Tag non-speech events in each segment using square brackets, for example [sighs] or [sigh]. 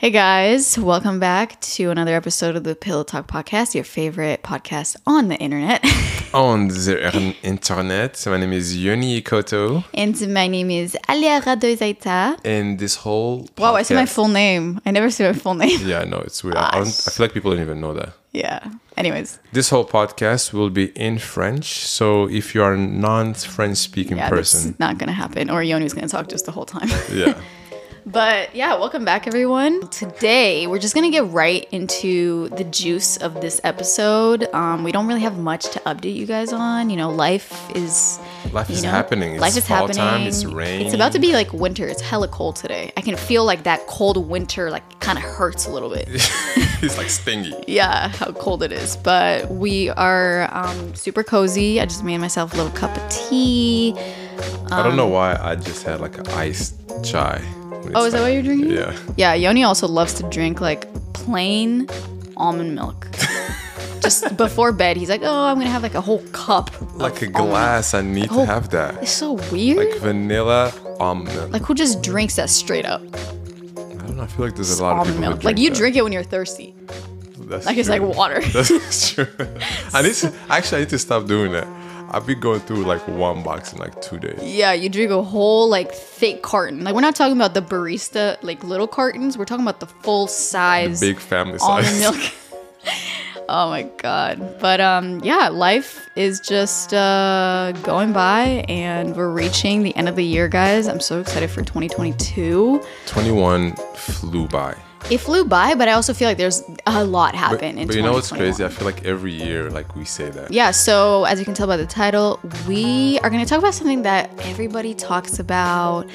Hey guys, welcome back to another episode of the Pillow Talk podcast, your favorite podcast on the internet. [laughs] On the internet, my name is Yoni Ekoto, and my name is Alia Radozaita. and this whole Wow, I said my full name. I never said my full name. [laughs] Yeah, no, it's weird. I, I feel like people don't even know that. Yeah. Anyways, This whole podcast will be in French, so if you are a non-French speaking yeah, person, not gonna happen. Or Yoni's gonna talk just the whole time. yeah, [laughs] But yeah, welcome back, everyone. Today, we're just gonna get right into the juice of this episode. Um, we don't really have much to update you guys on. You know, life is life is know, happening. It's life is happening. time. It's rain. It's about to be like winter. It's hella cold today. I can feel like that cold winter like kind of hurts a little bit. [laughs] it's like stingy. yeah, how cold it is. But we are um, super cozy. I just made myself a little cup of tea. I don't know why I just had like an iced chai. Oh, is that what you're drinking? Yeah. Yeah, Yoni also loves to drink like plain almond milk. [laughs] Just before bed, he's like, "Oh, I'm gonna have like a whole cup." Like a almond glass, I need Oh. to have that. It's so weird. Like vanilla almond milk. Like who just drinks that straight up? I don't know. I feel like there's a lot of Almond people milk. Like you that. drink it when you're thirsty. That's Like it's like water. [laughs] That's true. I need to [laughs] actually I need to stop doing that. I've been going through like one box in like two days. Yeah, you drink a whole like thick carton. Like we're not talking about the barista like little cartons. We're talking about the full size Big family size. milk. [laughs] [laughs] oh my god. But um yeah, life is just uh going by and we're reaching the end of the year, guys. I'm so excited for 2022. 21 flew by. It flew by, but I also feel like there's a lot But, happened in but you know what's crazy? I feel like every year like we say that. Yeah, so as you can tell by the title, we are going to talk about something that everybody talks about.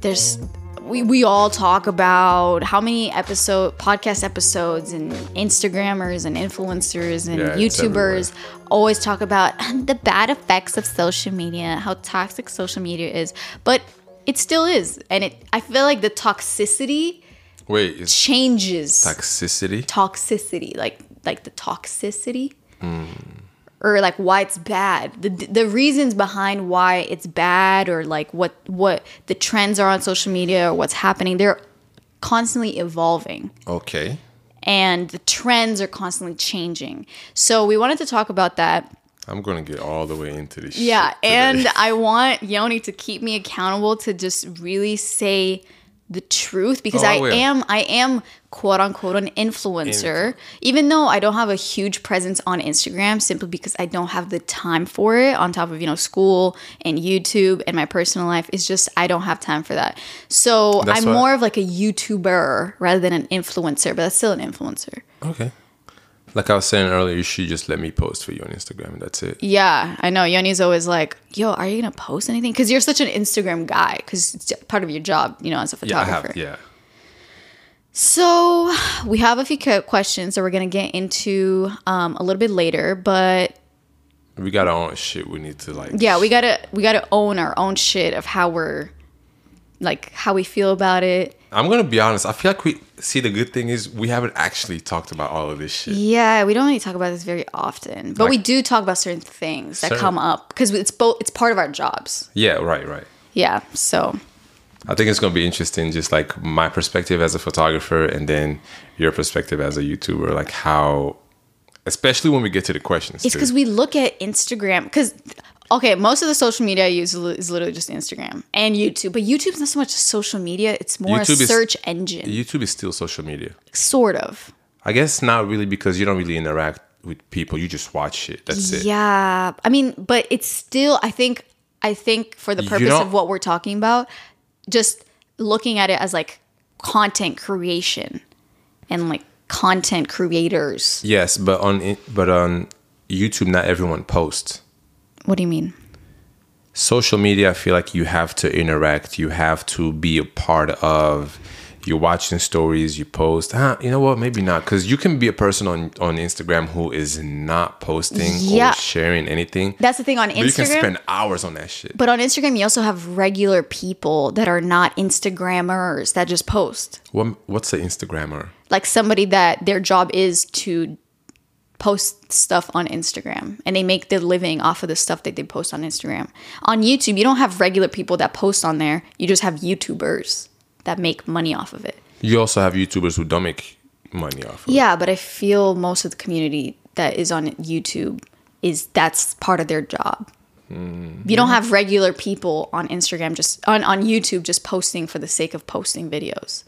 There's we, we all talk about how many episode podcast episodes and Instagrammers and influencers and Yeah, YouTubers always talk about [laughs] the bad effects of social media, how toxic social media is. But it still is. And it I feel like the toxicity Wait, changes. toxicity? toxicity like like the toxicity? Hmm. Or like why it's bad. The the reasons behind why it's bad or like what what the trends are on social media or what's happening they're constantly evolving. Okay. and the trends are constantly changing. So we wanted to talk about that. I'm gonna get all the way into this. yeah, and [laughs] I want Yoni to keep me accountable to just really say the truth because Oh, I oh, I am I am quote unquote an influencer even though I don't have a huge presence on Instagram simply because I don't have the time for it on top of you know school and YouTube and my personal life. It's just I don't have time for that. So That's I'm more of like a YouTuber rather than an influencer but that's still an influencer. Okay. Like I was saying earlier, you should just let me post for you on Instagram. That's it. Yeah, I know. Yoni's always like, "Yo, are you gonna post anything?" Because you're such an Instagram guy. Because it's part of your job, you know, as a Yeah, I photographer. have. Yeah. So we have a few questions that we're gonna get into um, a little bit later. But We got our own shit. We need to like. yeah, we gotta we gotta own our own shit of how we're like how we feel about it. I'm gonna be honest. I feel like we see the good thing is we haven't actually talked about all of this shit. Yeah, we don't really talk about this very often, but Like- we do talk about certain things that Certain- come up because it's both. It's part of our jobs. Yeah. Right. Right. Yeah. So I think it's gonna be interesting, just like my perspective as a photographer, and then your perspective as a YouTuber, like how, especially when we get to the questions. It's because we look at Instagram. Because, okay, most of the social media I use is literally just Instagram and YouTube. But YouTube's not so much social media, it's more YouTube a is- search engine. YouTube is still social media. sort of. I guess not really because you don't really interact with people. You just watch it. That's it. Yeah. I mean, but it's still, I think, I think for the purpose of what we're talking about, just looking at it as like content creation and like content creators. Yes, but on but on YouTube, not everyone posts. What do you mean? social media, I feel like you have to interact. You have to be a part of. You're watching stories, you post. Huh, you know what? Maybe not, because you can be a person on on Instagram who is not posting Yeah. or sharing anything. That's the thing on but you can spend hours on that shit. But on Instagram, you also have regular people that are not Instagrammers that just post. What, what's an Instagrammer? Like somebody that their job is to post stuff on Instagram and they make their living off of the stuff that they post on Instagram. On YouTube, you don't have regular people that post on there. You just have YouTubers that make money off of it. You also have YouTubers who don't make money off. Of it. Yeah, but I feel most of the community that is on YouTube is that's part of their job. Mm. You don't have regular people on Instagram just on, on YouTube just posting for the sake of posting videos.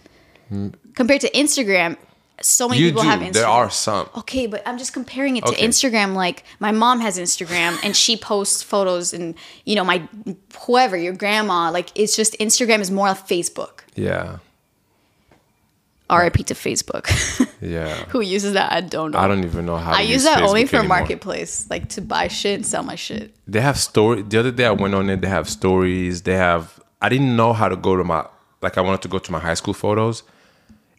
Mm. Compared to Instagram, so many You people do. have Instagram. There are some. Okay, but I'm just comparing it to Instagram. Like my mom has Instagram and she posts photos, and you know my whoever your grandma. Like it's just Instagram is more like Facebook. Yeah. R.I.P. to Facebook. [laughs] Yeah. Who uses that? I don't know. I don't even know how. To I use that Facebook only for anymore. marketplace, like to buy shit and sell my shit. They have story. The other day I went on it. They have stories. They have. I didn't know how to go to my. Like I wanted to go to my high school photos.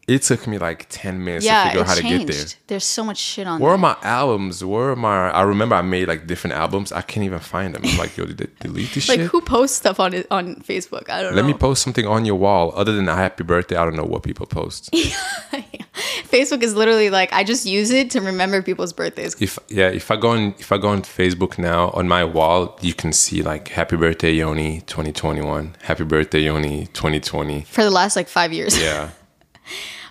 It took me like ten minutes to figure out how to get there. There's so much shit on Where are my albums? Where are my? I remember I made like different albums. I can't even find them. I'm like, yo, did they delete this Like shit? Like, who posts stuff on it on Facebook? I don't Let know. Let me post something on your wall other than a happy birthday. I don't know what people post. [laughs] Facebook is literally like I just use it to remember people's birthdays. if yeah, if I go on if I go on Facebook now on my wall, you can see like happy birthday Yoni 2021, happy birthday Yoni 2020. For the last like five years. Yeah. [laughs]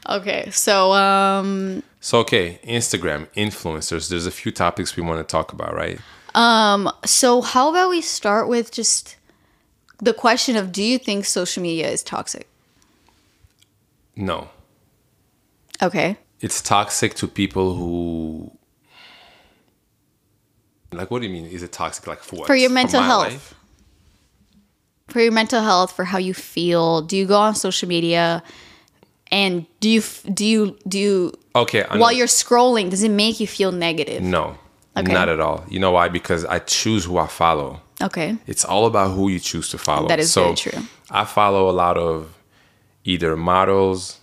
Okay, so um, So okay, Instagram influencers. There's a few topics we want to talk about, right? Um so how about we start with just the question of do you think social media is toxic? No, Okay. it's toxic to people who. Like, what do you mean? Is it toxic? Like for what? For your mental my health. life? For your mental health, for how you feel, do you go on social media and do you do you do you Okay. I know. while you're scrolling, does it make you feel negative? no, Okay. not at all. You know why? Because I choose who I follow. Okay. It's all about who you choose to follow. That is so very true. I follow a lot of either models,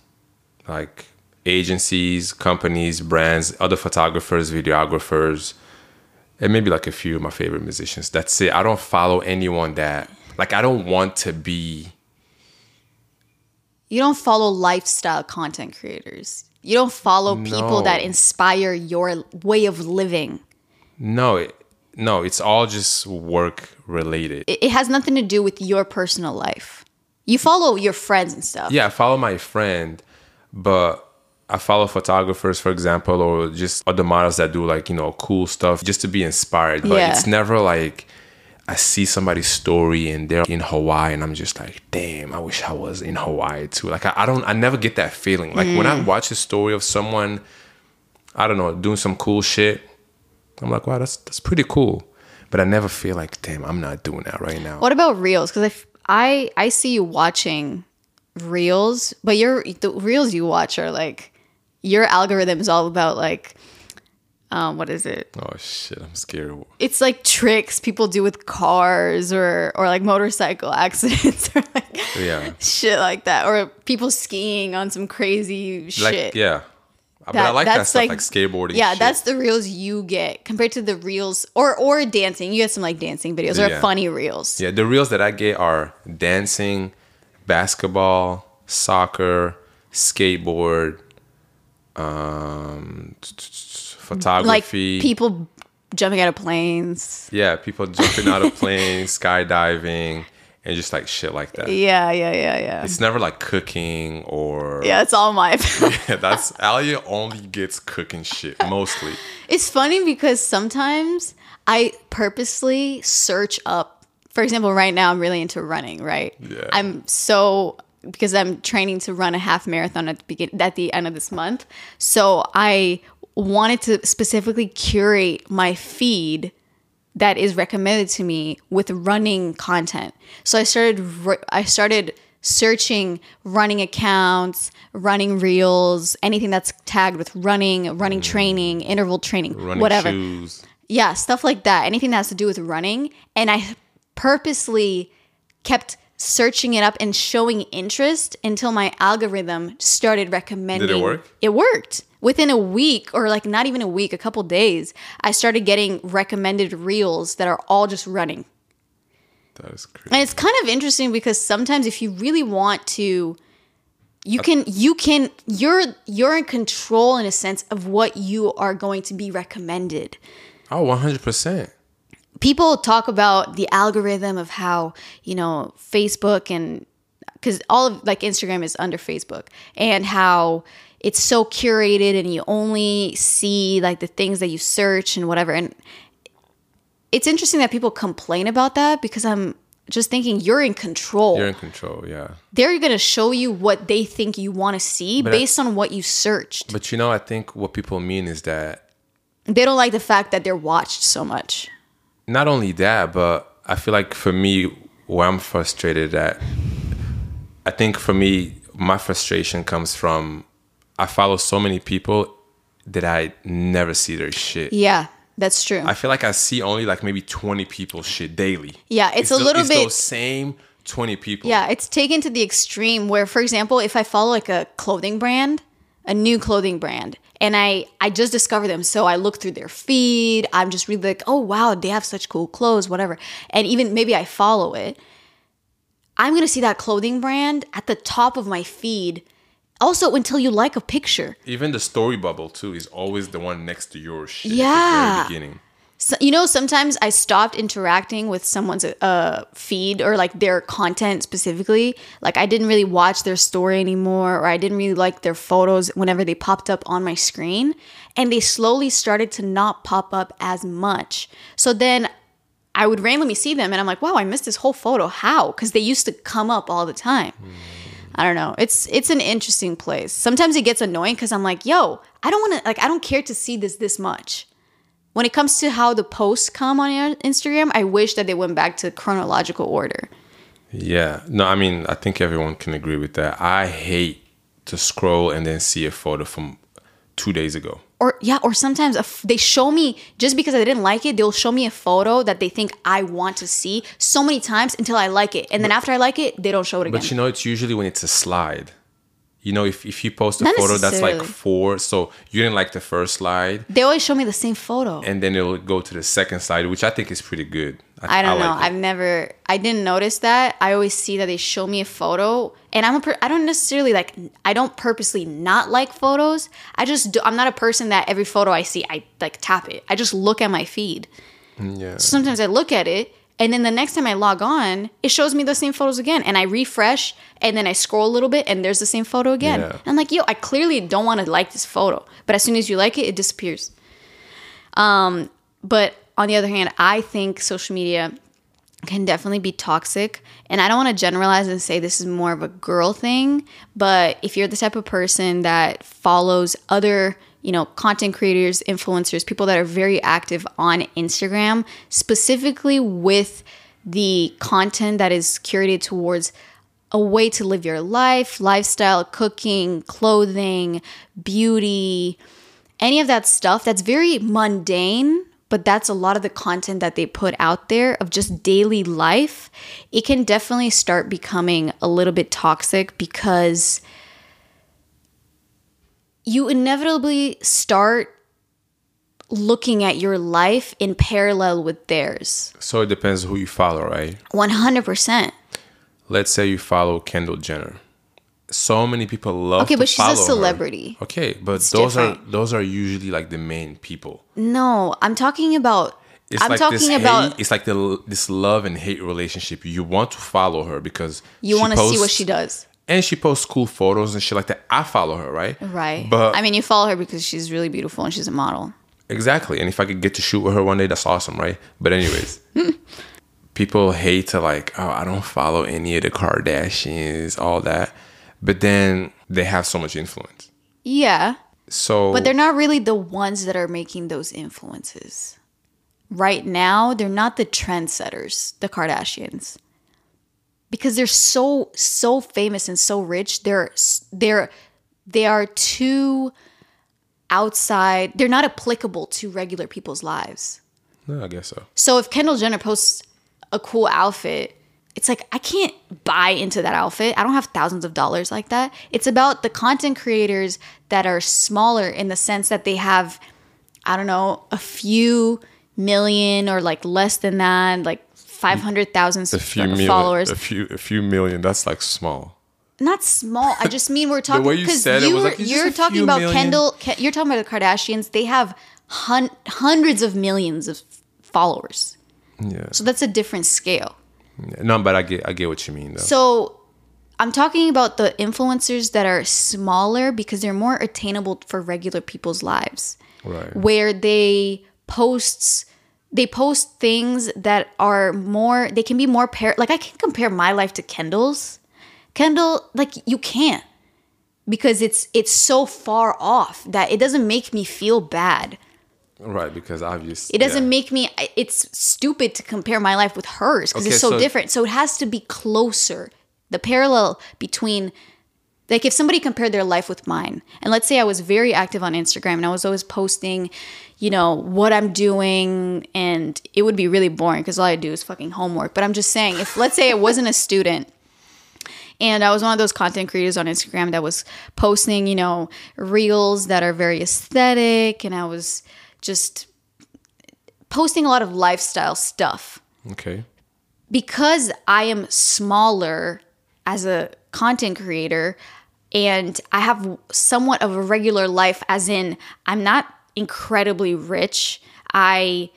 like agencies, companies, brands, other photographers, videographers, and maybe like a few of my favorite musicians. That's it. I don't follow anyone that like I don't want to be You don't follow lifestyle content creators. You don't follow people that inspire your way of living. no, it, no, it's all just work related. It, it has nothing to do with your personal life. You follow your friends and stuff. Yeah, I follow my friend, but I follow photographers, for example, or just other models that do like, you know, cool stuff just to be inspired. But Yeah. it's never like I see somebody's story and they're in Hawaii and I'm just like, damn, I wish I was in Hawaii too. Like I, I don't I never get that feeling. Like when I Mm. watch a story of someone, I don't know, doing some cool shit, I'm like, wow, that's that's pretty cool. But I never feel like, damn, I'm not doing that right now. What about reels? Because if I I see you watching reels, but your the reels you watch are like your algorithm is all about like um what is it? Oh shit, I'm scared. It's like tricks people do with cars or or like motorcycle [laughs] accidents or like Yeah. shit like that or people skiing on some crazy Like shit. yeah. but I like that stuff like, skateboarding. Yeah, shit. that's the reels you get compared to the reels or or dancing. You get some like dancing videos or Yeah. funny reels. Yeah, the reels that I get are dancing, basketball, soccer, skateboard, um, t- t- t- Like people jumping out of planes. yeah, people jumping out of [laughs] planes, skydiving, and just like shit like that. Yeah, yeah, yeah, yeah. It's never like cooking or [laughs] Yeah, it's all my. [laughs] that's Alia only gets cooking shit mostly. it's funny because sometimes I purposely search up. For example, right now I'm really into running. Right. Yeah. I'm so because I'm training to run a half marathon at the begin at the end of this month. So I wanted to specifically curate my feed that is recommended to me with running content. So I started I started searching running accounts, running reels, anything that's tagged with running, running mm. training, interval training, Running whatever. shoes. Yeah, stuff like that. Anything that has to do with running. And I purposely kept searching it up and showing interest until my algorithm started recommending. Did it work? It worked. Within a week, or like not even a week, a couple days, I started getting recommended reels that are all just running. That is crazy. And it's kind of interesting because sometimes if you really want to you can you can you're you're in control in a sense of what you are going to be recommended Oh, 100%. People talk about the algorithm of how you know facebook and because all of like Instagram is under Facebook, and how it's so curated and you only see like the things that you search and whatever. And it's interesting that people complain about that because I'm just thinking you're in control. You're in control, yeah. They're going to show you what they think you want to see But I- based on what you searched. But you know, I think what people mean is that They don't like the fact that they're watched so much. Not only that, but I feel like for me, where I'm frustrated at, I think for me, my frustration comes from I follow so many people that I never see their shit. Yeah, that's true. I feel like I see only like maybe 20 people shit daily. Yeah, it's a tho- little it's bit- those same 20 people. Yeah, it's taken to the extreme where, for example, if I follow like a clothing brand, a new clothing brand, and I I just discovered them, so I look through their feed. I'm just really like, oh wow, they have such cool clothes, whatever. And even maybe I follow it. I'm gonna see that clothing brand at the top of my feed. Also, until you like a picture. Even the story bubble too is always the one next to your shit Yeah. at the very beginning. So, you know, sometimes I stopped interacting with someone's uh, feed or like their content specifically. Like I didn't really watch their story anymore, or I didn't really like their photos whenever they popped up on my screen. And they slowly started to not pop up as much. So then I would randomly see them and I'm like, wow, I missed this whole photo. How? Because they used to come up all the time. I don't know. It's it's an interesting place. Sometimes it gets annoying because I'm like, yo, I don't want to like I don't care to see this this much. When it comes to how the posts come on Instagram, I wish that they went back to chronological order. Yeah. No, I mean, I think everyone can agree with that. I hate to scroll and then see a photo from two days ago. Or yeah, or sometimes a f- they show me just because I didn't like it, they'll show me a photo that they think I want to see so many times until I like it, and then after I like it, they don't show it again. But you know, it's usually when it's a slide. You know, if, if you post a Not photo that's like four, so you didn't like the first slide, they always show me the same photo. and then it'll go to the second slide, which I think is pretty good. I don't know. like it. I've never. I didn't notice that. I always see that they show me a photo, and I'm a. Per, I don't necessarily like. I don't purposely not like photos. I just. Do, I'm not a person that every photo I see, I like tap it. I just look at my feed. Mm, yeah. Sometimes I look at it, and then the next time I log on, it shows me the same photos again, and I refresh, and then I scroll a little bit, and there's the same photo again. Yeah. And I'm like, yo, I clearly don't want to like this photo, but as soon as you like it, it disappears. Um, but on the other hand, I think social media can definitely be toxic. And I don't want to generalize and say this is more of a girl thing, but if you're the type of person that follows other, you know, content creators, influencers, people that are very active on Instagram, specifically with the content that is curated towards a way to live your life, lifestyle, cooking, clothing, beauty, any of that stuff that's very mundane, but that's a lot of the content that they put out there of just daily life. It can definitely start becoming a little bit toxic because you inevitably start looking at your life in parallel with theirs. So it depends who you follow, right? 100%. Let's say you follow Kendall Jenner. So many people love. Okay, but she's a follow her. celebrity. Okay, but those are those are usually like the main people. No, I'm talking about It's I'm like talking this about hate, it's like the this love and hate relationship. You want to follow her because you want to see what she does. And she posts cool photos and shit like that. I follow her, right? Right. But I mean, you follow her because she's really beautiful and she's a model. exactly. And if I could get to shoot with her one day, that's awesome, right? But anyways, [laughs] people hate to like, oh, I don't follow any of the Kardashians, all that. But then they have so much influence. Yeah, So but they're not really the ones that are making those influences. Right now, they're not the trendsetters, the Kardashians. Because they're so so famous and so rich, they're they're they are too outside. They're not applicable to regular people's lives. No, I guess so. So if Kendall Jenner posts a cool outfit, it's like I can't buy into that outfit. I don't have thousands of dollars like that. It's about the content creators that are smaller in the sense that they have I don't know, a few million or like less than that, like 500,000 A million, followers. a few, a few million. That's like small. Not small. I just mean we're [laughs] talking you because you was were- like, you're talking about million. Kendall. Ke- You're talking about the Kardashians. They have hun- hundreds of millions of followers. Yeah. So that's a different scale. No, but I get, I get what you mean though. So I'm talking about the influencers that are smaller because they're more attainable for regular people's lives. Right. Where they posts they post things that are more they can be more par- like I can compare my life to Kendall's. Kendall like you can't because it's it's so far off that it doesn't make me feel bad. Right, because obviously It doesn't make me it's stupid to compare my life with hers because Okay, it's so, so- different. So it has to be closer. The parallel between like if somebody compared their life with mine and let's say I was very active on Instagram and I was always posting, you know, what I'm doing and it would be really boring because all I do is fucking homework. But I'm just saying if let's say I wasn't a student and I was one of those content creators on Instagram that was posting, you know, reels that are very aesthetic and I was just posting a lot of lifestyle stuff Okay. because I am smaller as a content creator and I have somewhat of a regular life, as in, I'm not incredibly rich. I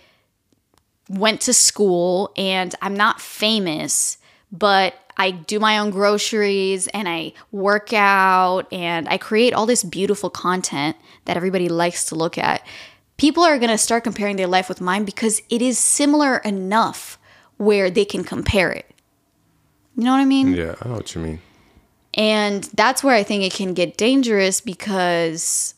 went to school and I'm not famous, but I do my own groceries and I work out and I create all this beautiful content that everybody likes to look at. People are going to start comparing their life with mine because it is similar enough where they can compare it. You know what I mean? Yeah, I know what you mean. And that's where I think it can get dangerous because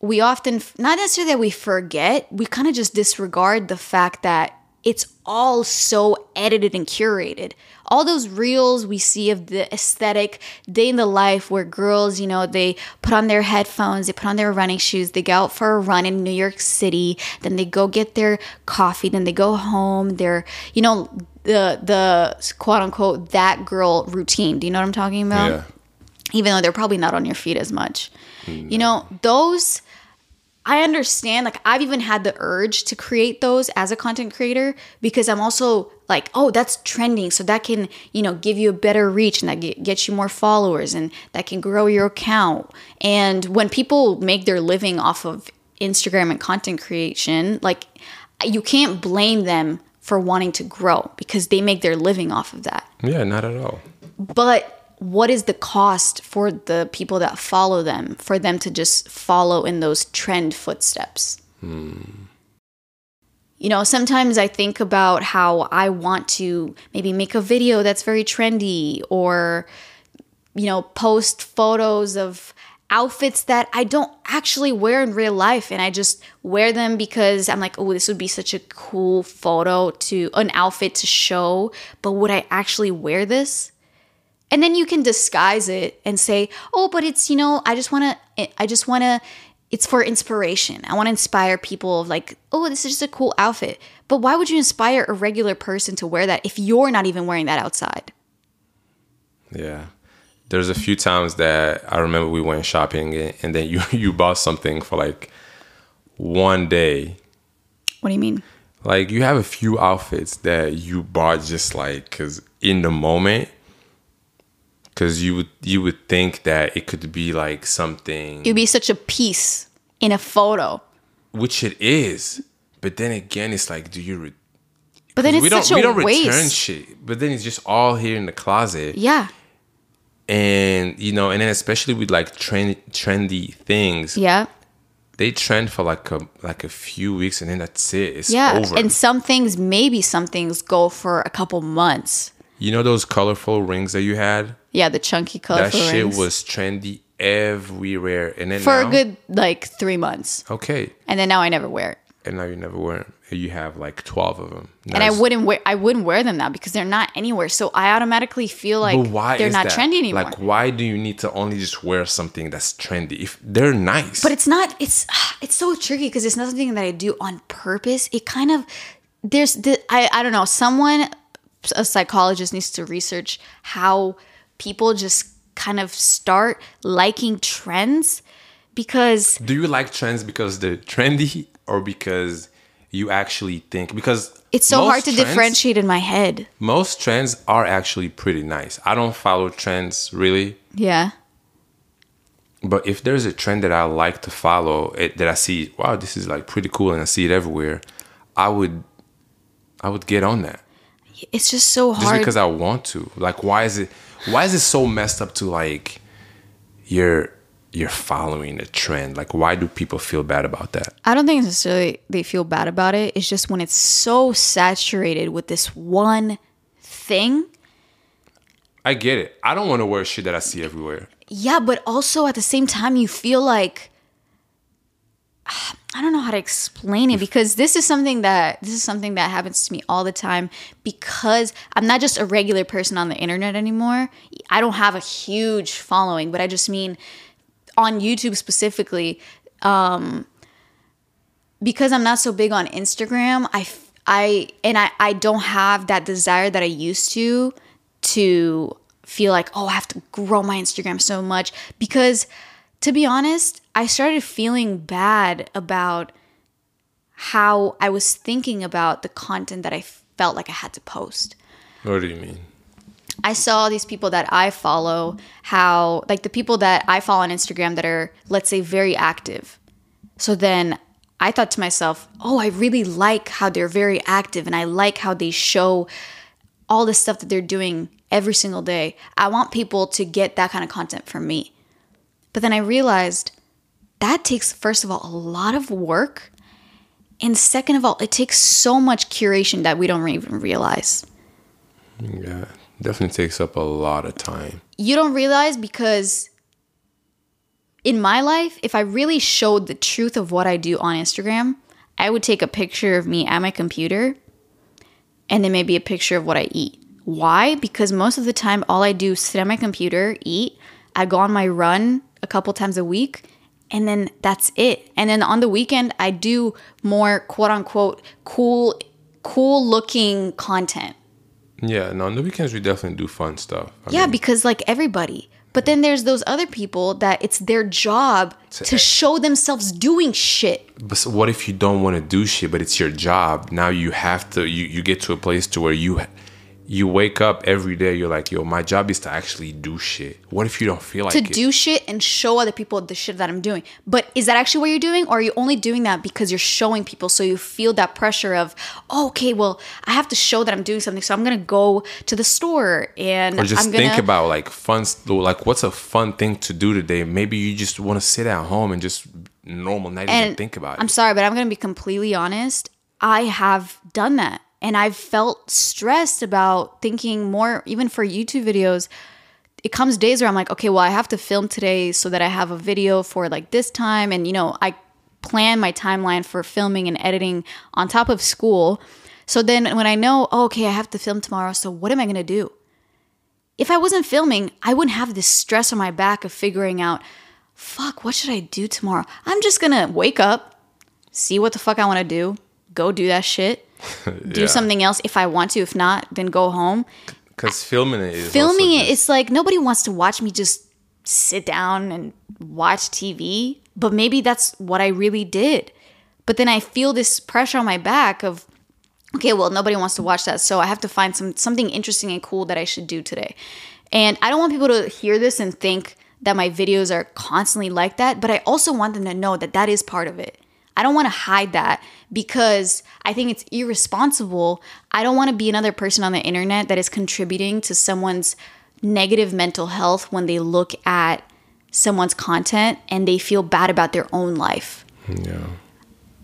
we often, not necessarily that we forget, we kind of just disregard the fact that it's all so edited and curated. All those reels we see of the aesthetic day in the life where girls, you know, they put on their headphones, they put on their running shoes, they go out for a run in New York City, then they go get their coffee, then they go home, they're, you know, the the quote unquote that girl routine. Do you know what I'm talking about? yeah. even though they're probably not on your feet as much. You know, those I understand like I've even had the urge to create those as a content creator because I'm also like, oh, that's trending, so that can, you know, give you a better reach and that get, gets you more followers and that can grow your account. And when people make their living off of Instagram and content creation, like you can't blame them for wanting to grow because they make their living off of that Yeah, not at all. but what is the cost for the people that follow them for them to just follow in those trend footsteps you know sometimes i think about how i want to maybe make a video that's very trendy or you know post photos of outfits that i don't actually wear in real life and i just wear them because i'm like oh this would be such a cool photo to an outfit to show but would i actually wear this? And then you can disguise it and say oh but it's you know i just want to eh, i just want to it's for inspiration. I want to inspire people of like oh this is just a cool outfit. But why would you inspire a regular person to wear that if you're not even wearing that outside? Yeah. There's a few times that I remember we went shopping and and then [laughs] you you bought something for like one day. what do you mean Like you have a few outfits that you bought just like cuz in the moment cuz you would you would think that it could be like something it'd be such a piece in a photo which it is. But then again it's like do you re- but then it's we don't such we a don't waste return shit. But then it's just all here in the closet. yeah And you know, and then especially with like trend trendy things, yeah they trend for like a like a few weeks and then that's it. It's yeah over. and some things maybe some things go for a couple months you know those colorful rings that you had? yeah the chunky That colorful shit rings. was trendy everywhere. And then for now, a good like three months okay. and then now i never wear it And now you never wear them. You have like twelve of them. and I wouldn't wear I wouldn't wear them now because they're not anywhere. So I automatically feel like why they're not that? trendy anymore. Like, why do you need to only just wear something that's trendy if they're nice? but it's not. It's [sighs] it's so tricky because it's not something that I do on purpose. It kind of there's the I I don't know. Someone a psychologist needs to research how people just kind of start liking trends because do you like trends because they're trendy or because you actually think because it's so hard to trends- differentiate in my head. Most trends are actually pretty nice. I don't follow trends really, Yeah. but if there's a trend that I like to follow, it, that I see, wow, this is like pretty cool, and I see it everywhere, I would, I would get on that. it's just so just hard. because I want to. Like, why is it? Why is it so messed up to like you're you're following a trend? Like, why do people feel bad about that? I don't think necessarily they feel bad about it. It's just when it's so saturated with this one thing. I get it. I don't want to wear shit that I see everywhere. Yeah, but also at the same time, you feel like [sighs] I don't know how to explain it because this is something that this is something that happens to me all the time because I'm not just a regular person on the internet anymore. I don't have a huge following, but I just mean on YouTube specifically um because I'm not so big on Instagram, I, I, and I I don't have that desire that I used to to feel like, "Oh, I have to grow my Instagram so much" because to be honest, I started feeling bad about how I was thinking about the content that I felt like I had to post. What do you mean? I saw these people that I follow, how, like the people that I follow on Instagram that are, let's say, very active. So then I thought to myself, oh, I really like how they're very active and I like how they show all the stuff that they're doing every single day. I want people to get that kind of content from me. But then I realized that takes, first of all, a lot of work. And second of all, it takes so much curation that we don't even realize. Yeah, definitely takes up a lot of time. You don't realize because in my life, if I really showed the truth of what I do on Instagram, I would take a picture of me at my computer and then maybe a picture of what I eat. Why? Because most of the time, all I do is sit at my computer, eat. I go on my run a couple times a week, and then that's it. And then on the weekend, I do more quote unquote cool, cool looking content. Yeah, no, on the weekends we definitely do fun stuff. I Yeah, mean, because like everybody. But then there's those other people that it's their job to show themselves doing shit. but so what if you don't want to do shit, but it's your job? Now you have to. You you get to a place to where you you wake up every day. You're like, yo, my job is to actually do shit. What if you don't feel like to it? do shit and show other people the shit that I'm doing. But is that actually what you're doing? Or are you only doing that because you're showing people so you feel that pressure of, oh, okay, well, I have to show that I'm doing something. So I'm going to go to the store and or just I'm think to. about like fun, like what's a fun thing to do today? Maybe you just want to sit at home and just normal night and and think about it. I'm sorry, but I'm going to be completely honest. I have done that. And I've felt stressed about thinking more, even for YouTube videos. It comes days where I'm like, okay, well, I have to film today so that I have a video for like this time. And, you know, I plan my timeline for filming and editing on top of school. So then when I know, oh, okay, I have to film tomorrow. So what am I going to do? If I wasn't filming, I wouldn't have this stress on my back of figuring out, fuck, what should I do tomorrow? I'm just going to wake up, see what the fuck I want to do, go do that shit, [laughs] do Yeah. something else if I want to. If not, then go home. Because filming it is Filming it, it's like nobody wants to watch me just sit down and watch TV, but maybe that's what I really did. But then I feel this pressure on my back of, okay, well, nobody wants to watch that, so I have to find some something interesting and cool that I should do today. And I don't want people to hear this and think that my videos are constantly like that, but I also want them to know that that is part of it. I don't want to hide that because I think it's irresponsible. I don't want to be another person on the internet that is contributing to someone's negative mental health when they look at someone's content and they feel bad about their own life. Yeah.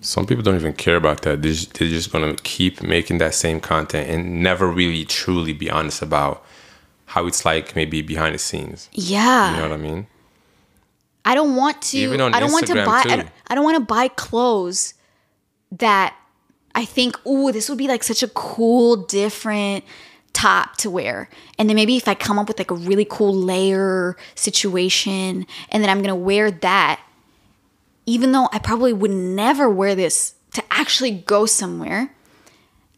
Some people don't even care about that. They're just, they're just going to keep making that same content and never really truly be honest about how it's like maybe behind the scenes. Yeah. You know what I mean? I don't want to. Even on I don't want to Instagram, buy. I don't, I don't want to buy clothes that I think, oh, this would be like such a cool, different top to wear. And then maybe if I come up with like a really cool layer situation, and then I'm gonna wear that, even though I probably would never wear this to actually go somewhere.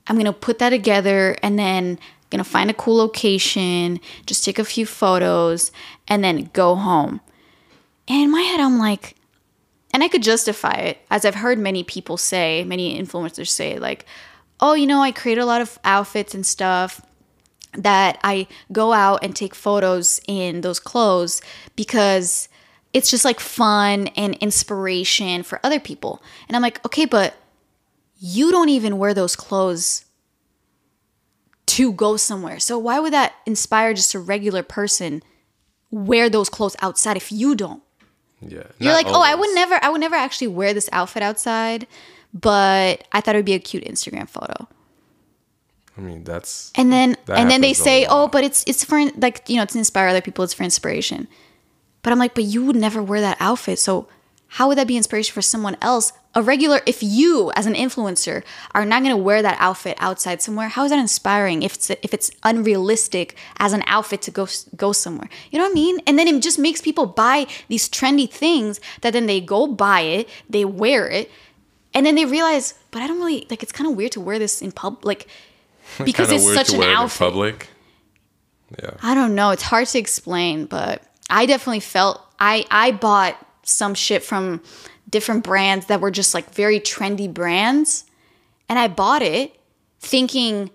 I'm gonna put that together and then gonna find a cool location, just take a few photos, and then go home. And in my head, I'm like, and I could justify it, as I've heard many people say, many influencers say, like, oh, you know, I create a lot of outfits and stuff that I go out and take photos in those clothes because it's just like fun and inspiration for other people. And I'm like, okay, but you don't even wear those clothes to go somewhere. So why would that inspire just a regular person wear those clothes outside if you don't? Yeah. You're like, oh, I would never, I would never actually wear this outfit outside, but I thought it would be a cute Instagram photo. I mean, that's And then, and then they say, oh, but it's it's for like you know, it's to inspire other people. It's for inspiration. But I'm like, but you would never wear that outfit, so how would that be inspiration for someone else? A regular, if you as an influencer are not going to wear that outfit outside somewhere, how is that inspiring? If it's if it's unrealistic as an outfit to go go somewhere, you know what I mean? And then it just makes people buy these trendy things that then they go buy it, they wear it, and then they realize, but I don't really like. It's kind of weird to wear this in public, like [laughs] because it's such an wear it in outfit. public. Yeah. I don't know. It's hard to explain, but I definitely felt I I bought some shit from different brands that were just like very trendy brands, and I bought it thinking,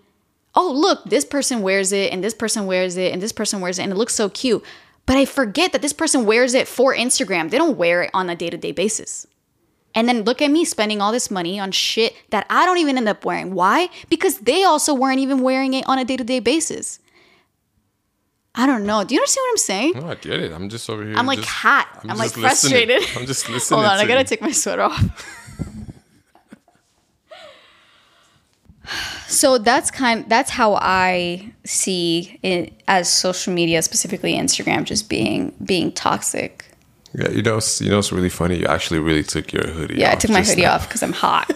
"Oh, look, this person wears it and this person wears it and this person wears it and it looks so cute." But I forget that this person wears it for Instagram. They don't wear it on a day-to-day basis. And then look at me spending all this money on shit that I don't even end up wearing. Why? Because they also weren't even wearing it on a day to day basis. I don't know. Do you understand what I'm saying? No, I get it. I'm just over here. I'm like just- hot. I'm, like just listening. frustrated. [laughs] I'm just [laughs] listening. Hold on, I gotta you. take my sweater off. [laughs] so that's kind. That's how I see it as social media, specifically Instagram, just being being toxic. Yeah, you know, you know, it's really funny. You actually really took your hoodie. Yeah, I took my hoodie now. off because I'm hot.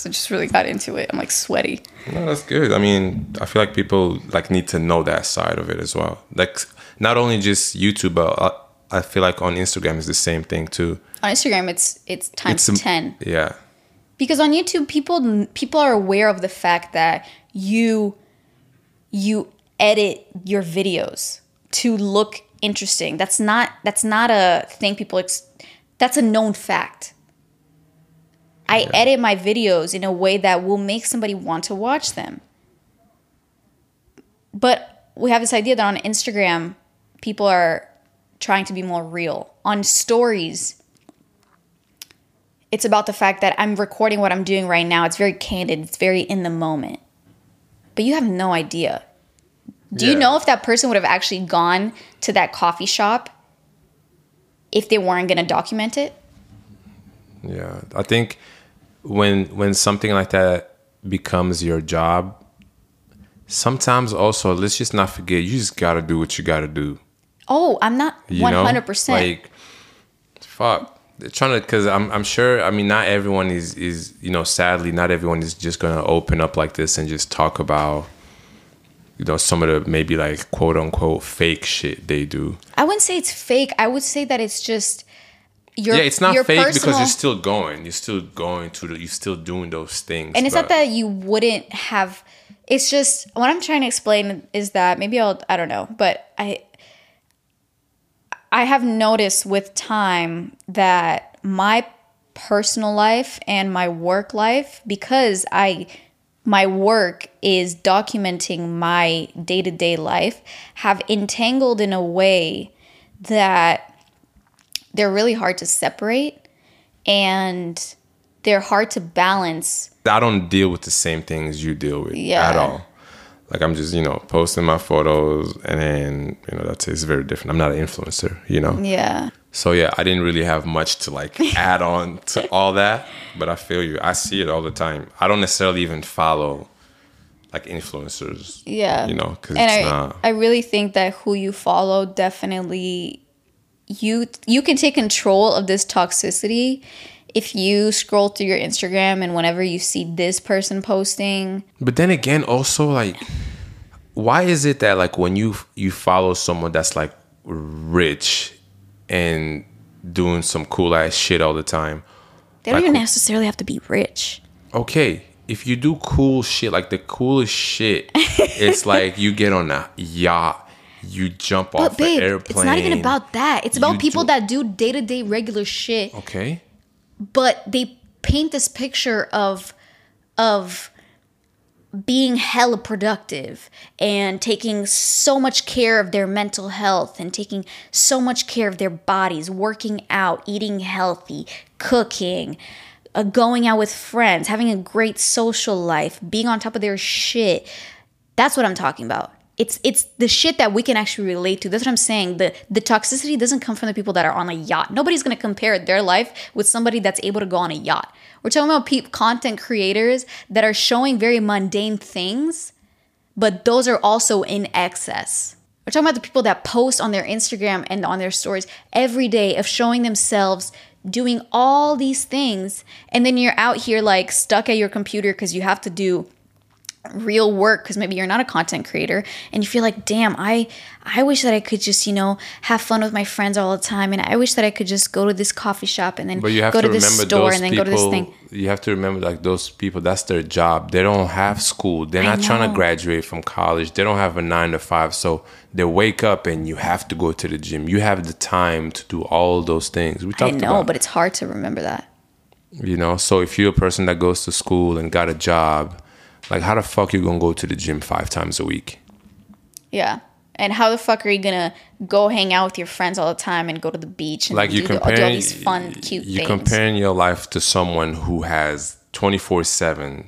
So just really got into it. I'm like sweaty. No, that's good. I mean, I feel like people like need to know that side of it as well. Like, not only just YouTube, but uh, I feel like on Instagram is the same thing too. On Instagram, it's it's times It's a- ten. Yeah, because on YouTube people people are aware of the fact that you you edit your videos to look interesting. That's not that's not a thing people ex- that's a known fact. I edit my videos in a way that will make somebody want to watch them. But we have this idea that on Instagram people are trying to be more real. On stories, it's about the fact that I'm recording what I'm doing right now. It's very candid, it's very in the moment. But you have no idea. Do you know if that person would have actually gone to that coffee shop if they weren't going to document it? yeah. I think when when something like that becomes your job, sometimes also let's just not forget you just gotta do what you gotta do. Oh, I'm not You hundred percent. Like, fuck. They're trying to, because I'm, I'm sure. I mean, not everyone is, is you know, sadly, not everyone is just gonna open up like this and just talk about, you know, some of the maybe like quote unquote fake shit they do. I wouldn't say it's fake. I would say that it's just your yeah, it's not fake because you're still going. You're still going to. The, you're still doing those things. and it's not that you wouldn't have it's just what i'm trying to explain is that maybe i'll i don't know but i i have noticed with time that my personal life and my work life because i my work is documenting my day-to-day life have entangled in a way that they're really hard to separate and they're hard to balance I don't deal with the same things you deal with Yeah. at all. Like I'm just, you know, posting my photos and then, you know, that's it's very different. I'm not an influencer, you know. yeah So yeah, I didn't really have much to like [laughs] add on to all that, but I feel you. I see it all the time. I don't necessarily even follow like influencers. Yeah. You know, because and it's I, not. I really think that who you follow definitely you you can take control of this toxicity if you scroll through your Instagram and whenever you see this person posting But then again, also like, why is it that like when you you follow someone that's like rich and doing some cool ass shit all the time? they don't Like even necessarily have to be rich. okay, if you do cool shit, like the coolest shit, [laughs] it's like you get on a yacht, you jump But off babe, an airplane. it's not even about that. It's about You people do- that do day-to-day regular shit Okay. but they paint this picture of of being hella productive and taking so much care of their mental health and taking so much care of their bodies, working out, eating healthy, cooking, uh, going out with friends, having a great social life, being on top of their shit. That's what I'm talking about. It's it's the shit that we can actually relate to. That's what I'm saying. The the toxicity doesn't come from the people that are on a yacht. Nobody's gonna compare their life with somebody that's able to go on a yacht. We're talking about content creators that are showing very mundane things, but those are also in excess. We're talking about the people that post on their Instagram and on their stories every day of showing themselves doing all these things, and then you're out here like stuck at your computer because you have to do real work because maybe you're not a content creator and you feel like damn i i wish that i could just you know have fun with my friends all the time and i wish that i could just go to this coffee shop and then But you have go to, to, this store and then people. go to this thing You have to remember like those people. That's their job. They don't have school. They're not trying to graduate from college. They don't have a nine to five. So they wake up and you have to go to the gym. You have the time to do all those things. We talk i talked know about. but it's hard to remember that You know, so if you're a person that goes to school and got a job, like how the fuck you gonna go to the gym five times a week? yeah and how the fuck are you gonna go hang out with your friends all the time and go to the beach and Like you do, do comparing all these fun cute you things comparing your life to someone who has twenty four seven.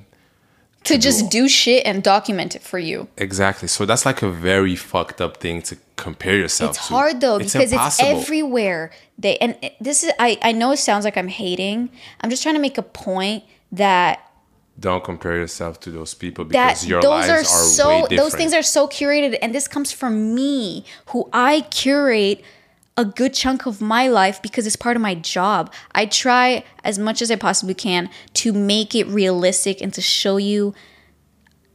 to just do shit and document it for you Exactly. So that's like a very fucked up thing to compare yourself to. it's to. hard though It's because it's everywhere they and eh, this is I, I know it sounds like i'm hating i'm just trying to make a point that Don't compare yourself to those people that because your those lives are are, so way different. those things are so curated and this comes from me who i curate a good chunk of my life because it's part of my job i try as much as i possibly can to make it realistic and to show you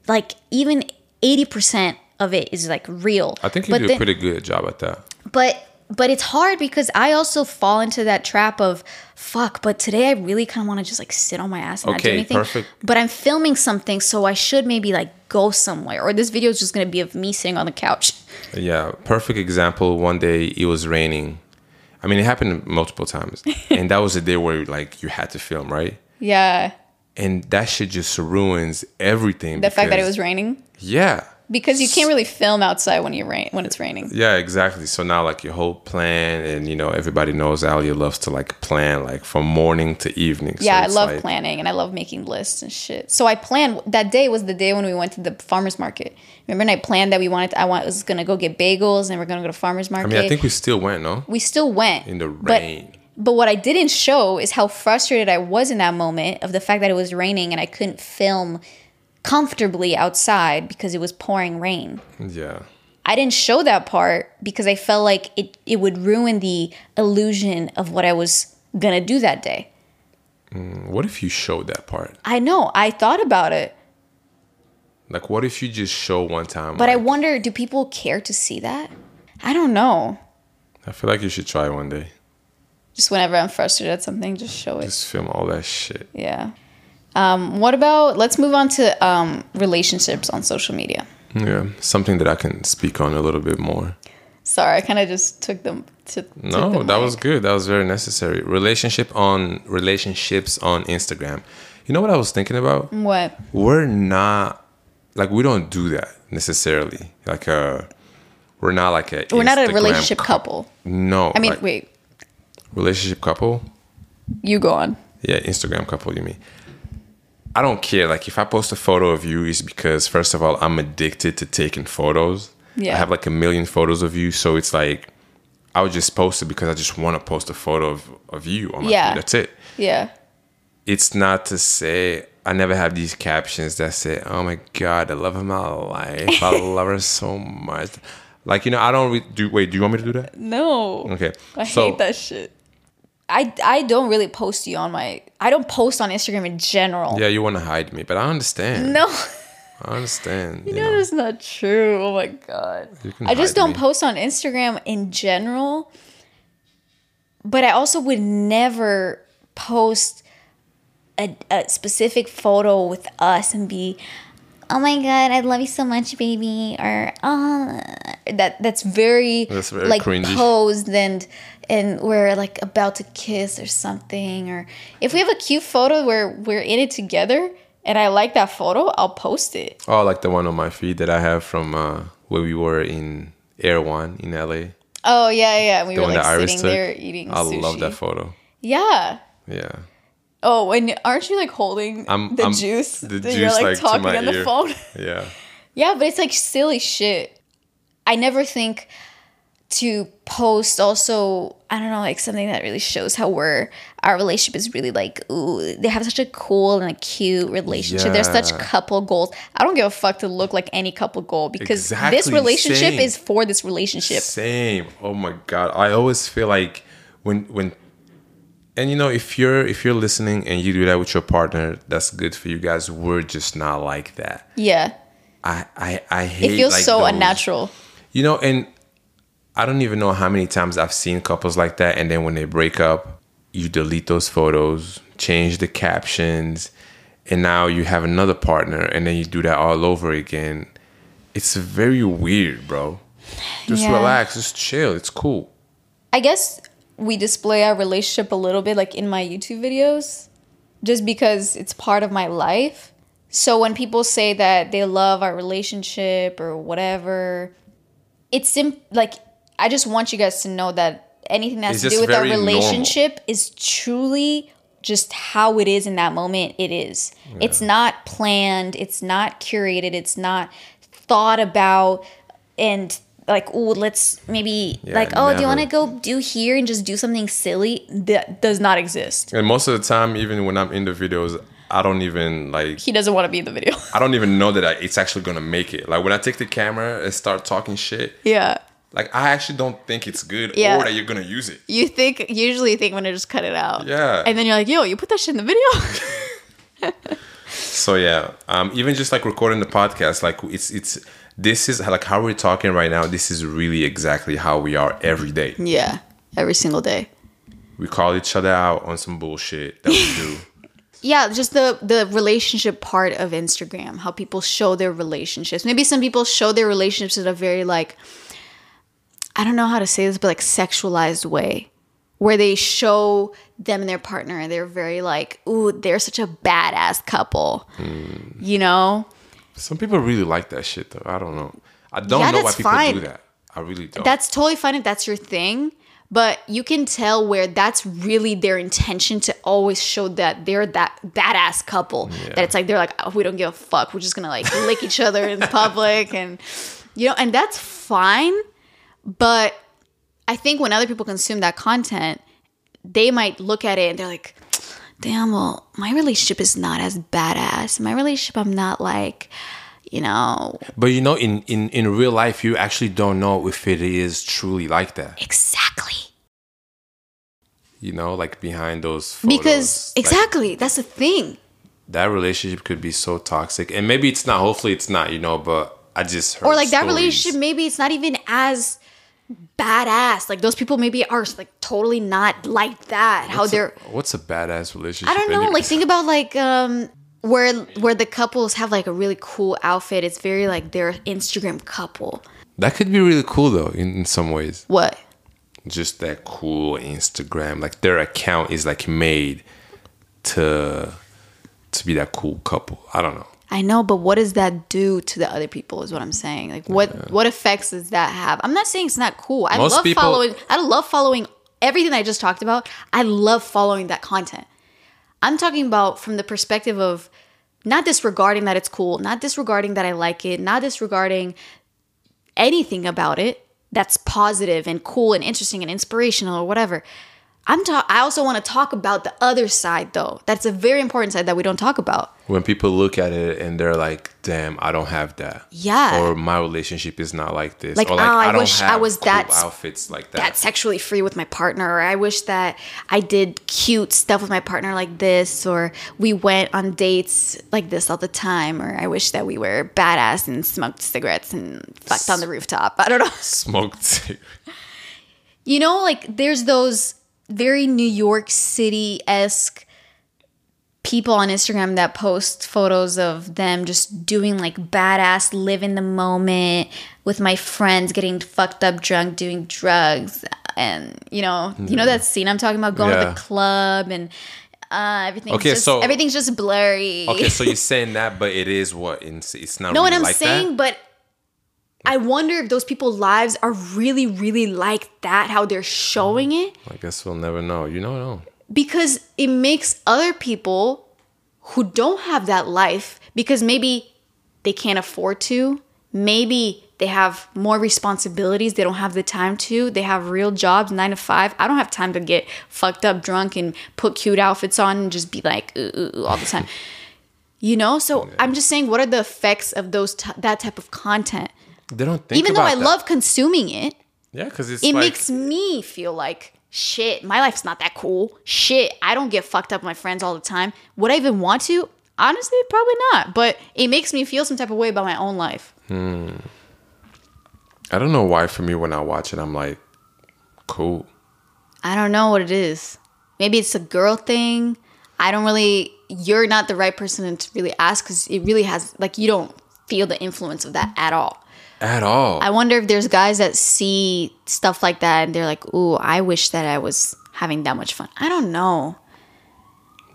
like even 80% of it is like real I think you but do then- a pretty good job at that. but but it's hard because I also fall into that trap of fuck. But today I really kind of want to just like sit on my ass and not do Okay, anything. perfect. But I'm filming something, so I should maybe like go somewhere. Or this video is just gonna be of me sitting on the couch. Yeah, perfect example. One day it was raining. I mean, it happened multiple times, [laughs] and that was a day where like you had to film, right? Yeah, And that shit just ruins everything. the fact that it was raining yeah, because you can't really film outside when you rain when it's raining. yeah, exactly. So now like your whole plan, and you know everybody knows Alia loves to like plan like from morning to evening. So Yeah, I love like- planning and I love making lists and shit. So I planned that day was the day when we went to the farmers market. Remember, and I planned that we wanted. I want was gonna go get bagels and we're gonna go to farmers market. I mean, I think we still went, no? we still went In the but- rain. But what I didn't show is how frustrated I was in that moment of the fact that it was raining and I couldn't film comfortably outside because it was pouring rain. Yeah. I didn't show that part because I felt like it, it would ruin the illusion of what I was gonna do that day. Mm, what if you showed that part? I know, I thought about it, Like, what if you just show one time? but I wonder do people care to see that? I don't know. I feel like you should try one day. Just whenever I'm frustrated at something, just show it. Just film all that shit. Yeah. Um, what about let's move on to um, relationships on social media. Yeah, something that I can speak on a little bit more. Sorry, I kind of just took them to. No, the that was good. That was very necessary. Relationship on relationships on Instagram. You know what I was thinking about? what. We're not like we don't do that necessarily. Like uh we're not like a We're not a relationship cou- couple. No, I mean, like, wait, relationship couple. you go on. Yeah, Instagram couple, you mean? I don't care. Like, if I post a photo of you, it's because, first of all, I'm addicted to taking photos. Yeah. I have like a million photos of you. So it's like, I would just post it because I just want to post a photo of, of you on my Yeah. feed. That's it. Yeah. It's not to say, I never have these captions that say, oh my God, I love my life. I [laughs] love her so much. Like, you know, I don't re- do, wait, do you want me to do that? No. Okay. I so, hate that shit. I, I don't really post you on my I don't post on Instagram in general. Yeah, you want to hide me, but I understand. No, I understand. [laughs] You no, know. that's not true. Oh my god. You I just don't me. post on Instagram in general. But I also would never post a, a specific photo with us and be, oh my god, I love you so much, baby, or oh, that that's very That's very like cringy. posed and and we're like about to kiss or something, or if we have a cute photo where we're in it together and I like that photo, I'll post it. Oh, like the one on my feed that I have from uh, where we were in Erewhon in LA. Oh yeah, yeah. We The were like sitting took. there eating I sushi. love that photo. Yeah. Yeah. Oh, and aren't you like holding I'm- the I'm- juice? the that you're juice, like, like, talking on the phone. Yeah. [laughs] Yeah, but it's like silly shit. I never think to post also I don't know like something that really shows how we're our relationship is really like ooh they have such a cool and a cute relationship. There's such couple goals. I don't give a fuck to look like any couple goal because this relationship same. is for this relationship. Same. Oh my god. I always feel like when when and you know if you're if you're listening and you do that with your partner, that's good for you guys. We're just not like that. Yeah. I I I hate It feels like so those- unnatural. You know, and I don't even know how many times I've seen couples like that and then when they break up, you delete those photos, change the captions, and now you have another partner and then you do that all over again. It's very weird, bro. Just Yeah. relax, just chill. It's cool. I guess we display our relationship a little bit like in my YouTube videos just because it's part of my life. So when people say that they love our relationship or whatever, it's sim- like I just want you guys to know that anything that has It's to do with our very normal. relationship is truly just how it is in that moment it is. It's not planned, it's not curated, it's not thought about and like oh let's maybe Yeah, like oh do you want to go do here and just do something silly that does not exist. And most of the time, even when I'm in the videos, I don't even like He doesn't want to be in the video. I don't even [laughs] know that I, it's actually gonna make it. Like when I take the camera and start talking shit, yeah. Like I actually don't think it's good Yeah. or that you're gonna use it. You think usually think when to just cut it out. Yeah. And then you're like, yo, you put that shit in the video. [laughs] So yeah, um, even just like recording the podcast, like it's it's this is like how we're talking right now. This is really exactly how we are every day. yeah. Every single day. We call each other out on some bullshit that we do. [laughs] Yeah, just the the relationship part of Instagram, how people show their relationships. Maybe some people show their relationships in a very like I don't know how to say this, but like sexualized way. Where they show them and their partner and they're very like, ooh, they're such a badass couple. Hmm. You know? Some people really like that shit though. I don't know. I don't Yeah, know why people fine. do that. I really don't. That's totally fine if that's your thing, but you can tell where that's really their intention to always show that they're that badass couple. That it's like they're like, oh, we don't give a fuck. We're just gonna like lick each other in public, and you know, and that's fine. But I think when other people consume that content, they might look at it and they're like, damn, well, my relationship is not as badass. My relationship, I'm not like, you know, but you know, in, in in real life, you actually don't know if it is truly like that. exactly. You know, like behind those photos, Because like, exactly, that's the thing. that relationship could be so toxic, and maybe it's not. Hopefully, it's not. You know, but I just heard Or like that relationship, maybe it's not even as badass. Like those people maybe are like totally not like that. How What's a- they're what's a badass relationship? I don't know. Like think about like um where where the couples have like a really cool outfit. It's very like their Instagram couple. that could be really cool though, in, in some ways. What? Just that cool Instagram, like their account is like made to to be that cool couple. I don't know. I know, but what does that do to the other people? Is what I'm saying. Like, what what effects does that have? I'm not saying it's not cool. I Most love people- following. I love following everything I just talked about. I love following that content. I'm talking about from the perspective of not disregarding that it's cool, not disregarding that I like it, not disregarding anything about it that's positive and cool and interesting and inspirational or whatever. I'm ta- I also want to talk about the other side though. That's a very important side that we don't talk about. When people look at it and they're like, "Damn, I don't have that." Yeah. Or my relationship is not like this. Like, or oh, I don't wish I was cool that- outfits like that. that sexually free with my partner or i wish that i did cute stuff with my partner like this or we went on dates like this all the time or i wish that we were badass and smoked cigarettes and fucked on the rooftop [laughs] i don't know Smoked. you know like there's those very new york city-esque people on instagram that post photos of them just doing like badass live in the moment with my friends getting fucked up drunk doing drugs and you know you know that scene i'm talking about going to the club and uh, everything's Okay, just so- everything's just blurry okay, so you're [laughs] saying that, but it is what it's, it's not. know what I'm like saying? That? But I wonder if those people's lives are really, really like that, how they're showing it, I guess we'll never know. You don't know. because it makes other people who don't have that life, because maybe they can't afford to, maybe they have more responsibilities. They don't have the time to. They have real jobs, nine to five. I don't have time to get fucked up drunk and put cute outfits on and just be like ooh, ooh, ooh, all the time. [laughs] You know, so I'm just saying, what are the effects of those t- that type of content? They don't think Even though I that. love consuming it, Yeah, because it like, makes me feel like shit. My life's not that cool. Shit, I don't get fucked up with my friends all the time. Would I even want to? Honestly, probably not. But it makes me feel some type of way about my own life. Hmm. I don't know why for me when I watch it, I'm like, cool. I don't know what it is. Maybe it's a girl thing. I don't really. You're not the right person to really ask because it really has like you don't feel the influence of that at all. At all. I wonder if there's guys that see stuff like that and they're like, "Ooh, I wish that I was having that much fun." I don't know.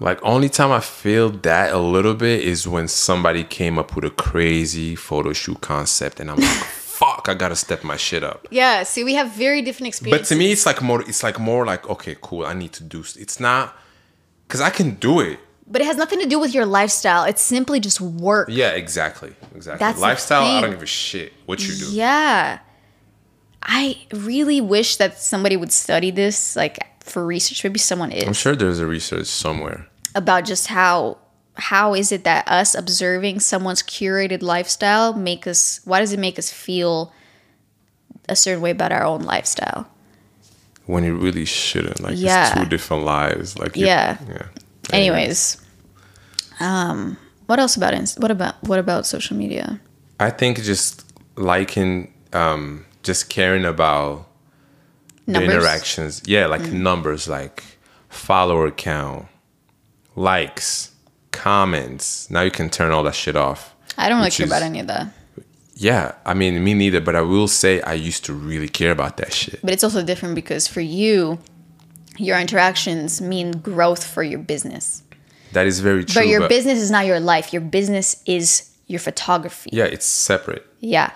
Like only time I feel that a little bit is when somebody came up with a crazy photo shoot concept and I'm like, [laughs] fuck, I gotta step my shit up. Yeah. See, we have very different experiences. But to me, it's like more. It's like more like okay, cool. I need to do. It's not because I can do it. But it has nothing to do with your lifestyle. It's simply just work. Yeah, exactly, exactly. That's Lifestyle. I don't give a shit what you do. Yeah. I really wish that somebody would study this, like for research. Maybe someone is I'm sure there's a research somewhere. about just how how is it that us observing someone's curated lifestyle make us why does it make us feel a certain way about our own lifestyle? when you really shouldn't. Like Yeah. it's two different lives. Like Yeah. yeah. Anyways, um what else about Inst- what about what about social media? I think just liking, um, just caring about the interactions. Yeah, like Mm. numbers, like follower count, likes, comments. Now you can turn all that shit off. I don't really care about any of that. Yeah, I mean, me neither. But I will say I used to really care about that shit. But it's also different because for you, your interactions mean growth for your business. That is very true. But your business is not your life. Your business is your photography. yeah, it's separate. Yeah.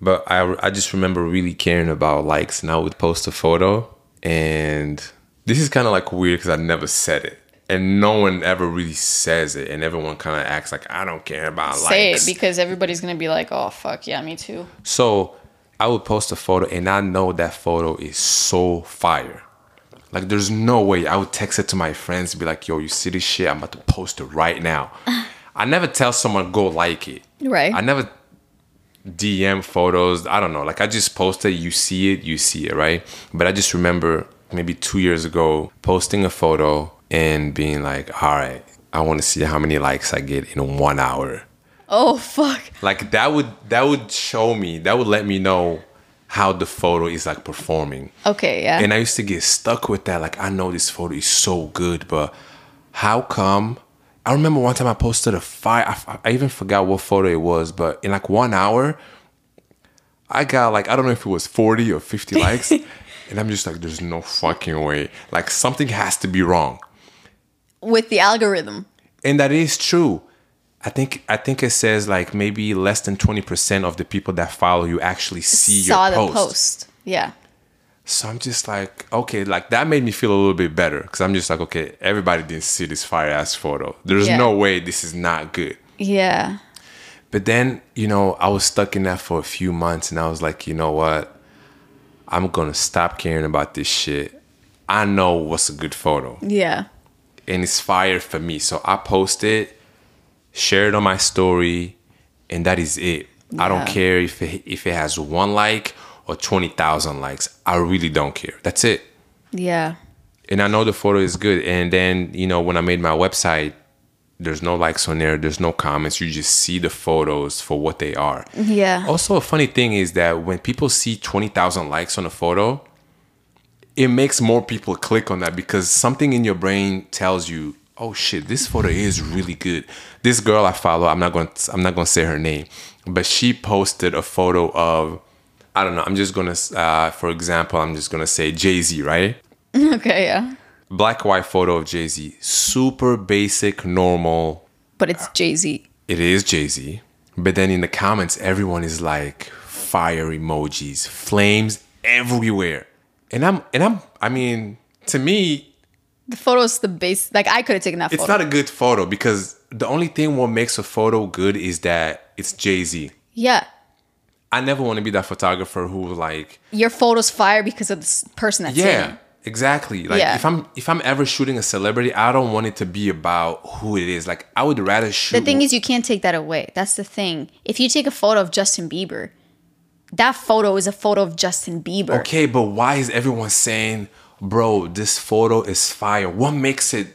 But I, I just remember really caring about likes, and I would post a photo, and this is kind of like weird because I never said it, and no one ever really says it, and everyone kind of acts like I don't care about Say likes. it because everybody's gonna be like, "Oh fuck yeah, me too." so I would post a photo, and I know that photo is so fire. Like, there's no way I would text it to my friends, be like, "Yo, you see this shit? I'm about to post it right now." [laughs] I never tell someone go like it. Right. I never DM photos. I don't know. Like I just posted, you see it, you see it, right? But I just remember maybe two years ago posting a photo and being like, all right, I want to see how many likes I get in one hour. Oh fuck. Like that would that would show me, that would let me know how the photo is like performing. Okay, yeah. And I used to get stuck with that. Like, I know this photo is so good, but how come? I remember one time I posted a fire. I, I even forgot what photo it was, but in like one hour, I got like, I don't know if it was 40 or 50 [laughs] likes. and I'm just like, there's no fucking way. Like, something has to be wrong. With the algorithm. And that is true. I think I think it says like maybe less than 20% of the people that follow you actually see Saw your the post. post. Yeah. So I'm just like, okay, like that made me feel a little bit better because I'm just like, okay, everybody didn't see this fire ass photo. There's Yeah. no way this is not good. Yeah. But then, you know, I was stuck in that for a few months and I was like, you know what? I'm gonna stop caring about this shit. I know what's a good photo Yeah. and it's fire for me. So I post it, share it on my story, and that is it. I don't care if it, if it has one like or 20,000 likes. I really don't care. That's it. Yeah. and I know the photo is good. And then you know when I made my website, there's no likes on there, there's no comments. You just see the photos for what they are. Yeah. Also, a funny thing is that when people see twenty thousand likes on a photo, it makes more people click on that because something in your brain tells you, "Oh shit, this photo is really good." This girl I follow, I'm not going, to I'm not going to say her name, but she posted a photo of, I don't know. I'm just gonna, uh, for example, I'm just gonna say Jay Z, right? [laughs] okay, yeah. black white photo of Jay Z. Super basic, normal. But it's Jay Z. It is Jay Z. But then in the comments, everyone is like fire emojis, flames everywhere. And I'm and I'm I mean, to me, The photo's the base. Like I could have taken that it's photo. not a good photo because the only thing what makes a photo good is that it's Jay Z. yeah. I never want to be that photographer who like Your photos fire because of this person that's yeah it. exactly like Yeah. if i'm if i'm ever shooting a celebrity i don't want it to be about who it is like i would rather shoot The thing is, you can't take that away. That's the thing. If you take a photo of Justin Bieber, that photo is a photo of Justin Bieber. okay but why is everyone saying bro this photo is fire what makes it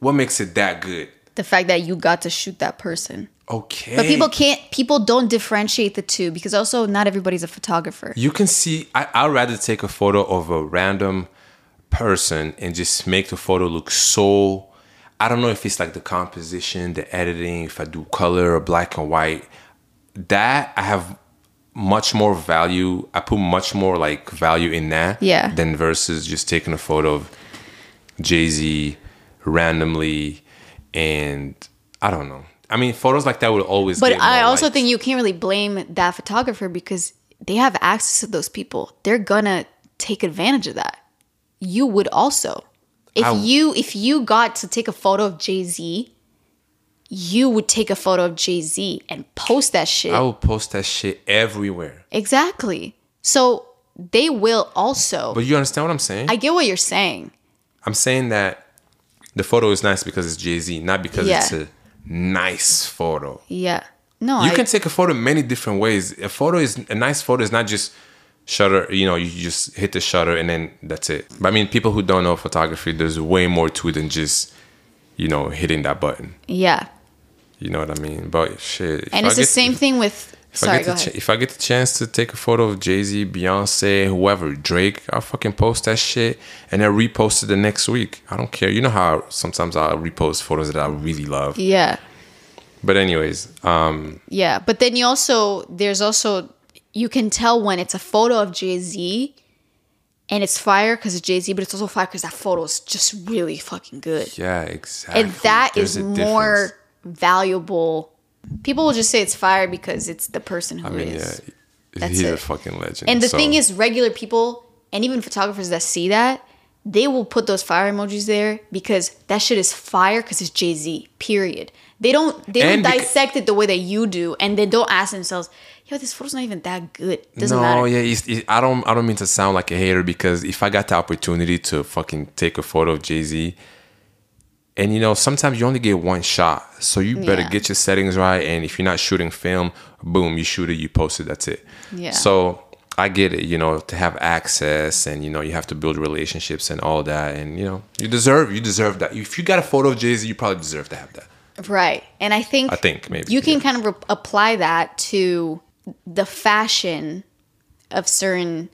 what makes it that good The fact that you got to shoot that person. okay But people can't, people don't differentiate the two because also not everybody's a photographer. you can see I, i'd rather take a photo of a random person and just make the photo look so i don't know if it's like the composition the editing if i do color or black and white that i have much more value i put much more like value in that Yeah. than versus just taking a photo of jay-z randomly and i don't know i mean photos like that would always But I also likes. think you can't really blame that photographer because they have access to those people. They're gonna take advantage of that. You would also. If I- you if you got to take a photo of Jay Z, you would take a photo of Jay Z and post that shit. i will post that shit everywhere Exactly. So they will also. but you understand what i'm saying I get what you're saying. I'm saying that the photo is nice because it's Jay Z, not because Yeah. it's a nice photo. Yeah. No, You I, can take a photo many different ways. A photo is a nice photo is not just shutter. You know, you just hit the shutter and then that's it. But I mean, people who don't know photography, there's way more to it than just you know hitting that button. yeah. You know what I mean? But shit, And I it's the same thing with. If I, Sorry, get go the ch- if I get the chance to take a photo of Jay Z, Beyonce, whoever, Drake, I'll fucking post that shit and then repost it the next week. I don't care. You know how sometimes I'll repost photos that I really love. Yeah. But anyways, um, Yeah, but then you also there's also you can tell when it's a photo of Jay Z, and it's fire because it's Jay Z, but it's also fire because that photo is just really fucking good, yeah, exactly. and that is There's a more difference. valuable. People will just say it's fire because it's the person who I mean, is. yeah, That's he's a fucking legend. And the so- thing is, regular people and even photographers that see that, they will put those fire emojis there because that shit is fire because it's Jay Z. Period. They don't they don't And beca- dissect it the way that you do, and they don't ask themselves, "Yo, this photo's not even that good." Doesn't no, matter. yeah, it's, it, I don't. I don't mean to sound like a hater because if I got the opportunity to fucking take a photo of Jay Z, and you know, sometimes you only get one shot, so you better Yeah. get your settings right. And if you're not shooting film, boom, you shoot it, you post it, that's it. Yeah. So I get it, you know, to have access, and you know, you have to build relationships and all that, and you know, you deserve, you deserve that. If you got a photo of Jay Z, you probably deserve to have that. Right. And I think I think maybe, you can yeah. kind of re- apply that to the fashion of certain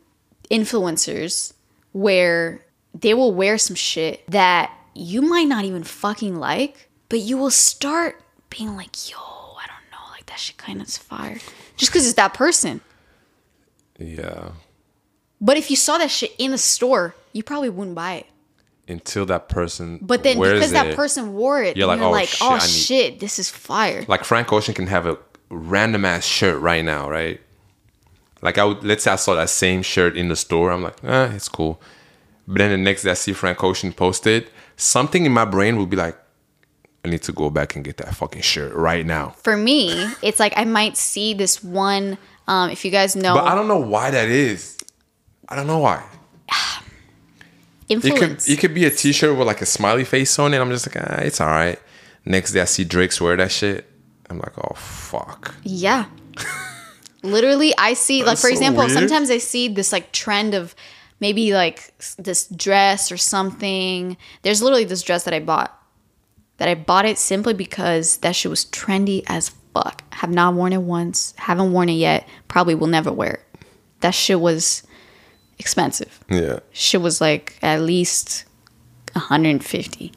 influencers where they will wear some shit that you might not even fucking like, but you will start being like, yo, I don't know, like that shit kind of is fire. Just because it's that person. Yeah. But if you saw that shit in the store, you probably wouldn't buy it. Until that person, But then because that it, person wore it, You're you're, like, like, "Oh, shit, oh shit, this is fire. like Frank Ocean can have a random ass shirt right now, right? Like I would let's say I saw that same shirt in the store, I'm like, eh, it's cool. But then the next day I see Frank Ocean posted, something in my brain would be like, I need to go back and get that fucking shirt right now. for me, it's like I might see this one. Um, if you guys know, But I don't know why that is. I don't know why. It could influence. it could be a t-shirt with like a smiley face on it. I'm just like, ah, it's all right. Next day I see Drake's wear that shit. I'm like, oh fuck. yeah. [laughs] Literally, I see like for so example, weird. sometimes I see this like trend of maybe like this dress or something. There's literally this dress that I bought. That I bought it simply because that shit was trendy as fuck. Have not worn it once. Haven't worn it yet. Probably will never wear it. That shit was expensive. Yeah. Shit was like at least 150.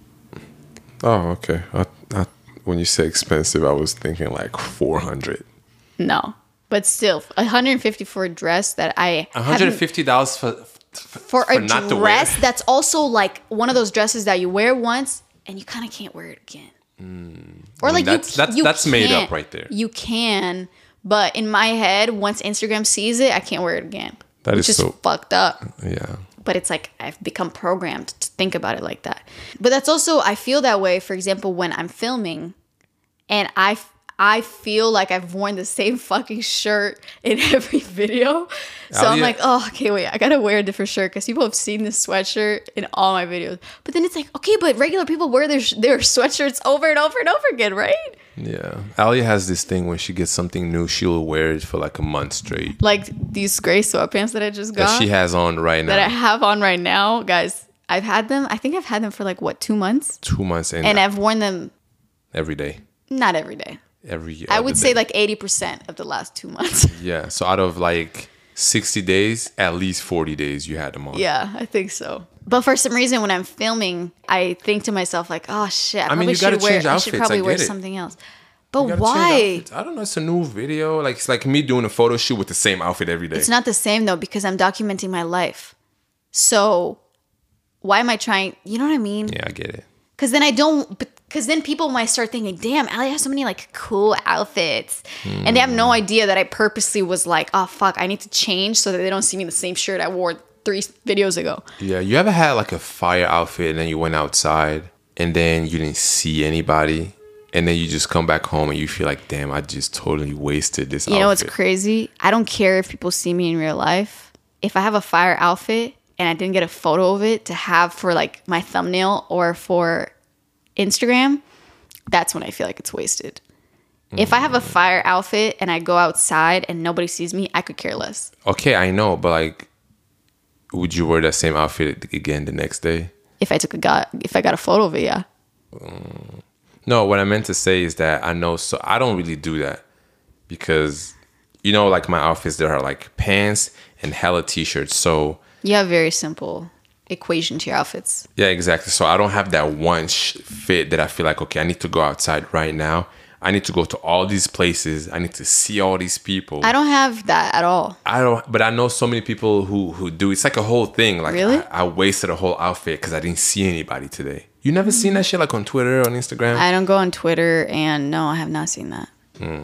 Oh, okay. I, I, when you say expensive, I was thinking like 400. No, but still, 150 for a dress that I $150 for for, a not to wear. dress that's also like one of those dresses that you wear once and you kind of can't wear it again. Or Hmm. I mean, like that's- you, that's- you that's made up right there. You can, but in my head, once Instagram sees it, I can't wear it again. That is so- fucked up. Yeah. But it's like I've become programmed to think about it like that. But that's also I feel that way. For example, when I'm filming, and I I feel like I've worn the same fucking shirt in [laughs] every video. So I'm like, oh, okay, wait, I gotta wear a different shirt because people have seen this sweatshirt in all my videos. But then it's like, okay, but regular people wear their their sweatshirts over and over and over again, right? Yeah. Alia has this thing when she gets something new, she'll wear it for like a month straight. Like these gray sweatpants that I just got That she has on right now. that I have on right now, guys. I've had them. I think I've had them for like what two months, Two months in and I've worn them every day. not every day. Every year. I would say like eighty percent of the last two months. [laughs] Yeah. So out of like 60 days, at least 40 days you had them on. Yeah, I think so. But for some reason, when I'm filming, I think to myself like, "Oh shit, I, I mean, you gotta should wear. change I should probably I wear it. something else." But You gotta change why? I don't know. It's a new video. Like it's like me doing a photo shoot with the same outfit every day. It's not the same though because I'm documenting my life. So why am I trying? You know what I mean? yeah, I get it. Because then I don't. Because then people might start thinking, "Damn, Ali has so many like cool outfits," and they have Hmm. no idea that I purposely was like, "Oh fuck, I need to change so that they don't see me in the same shirt I wore three videos ago." Yeah, you ever had like a fire outfit and then you went outside and then you didn't see anybody and then you just come back home and you feel like, damn, I just totally wasted this You know what's crazy? I don't care if people see me in real life. If I have a fire outfit and I didn't get a photo of it to have for like my thumbnail or for Instagram, that's when I feel like it's wasted. If I have a fire outfit and I go outside and nobody sees me, I could care less. okay, I know, but like, would you wear that same outfit again the next day? If I took a got if I got a photo of it, yeah. Mm. No, what I meant to say is that I know, so I don't really do that because, you know, like my outfits, there are like pants and hella t shirts. So, yeah, very simple equation to your outfits. Yeah, exactly. So I don't have that one sh- fit that I feel like, okay, I need to go outside right now. I need to go to all these places. I need to see all these people. I don't have that at all. I don't, but I know so many people who who do. It's like a whole thing. Like Really? I, I wasted a whole outfit because I didn't see anybody today. You never seen that shit like on Twitter or on Instagram? I don't go on Twitter and no, I have not seen that. Hmm.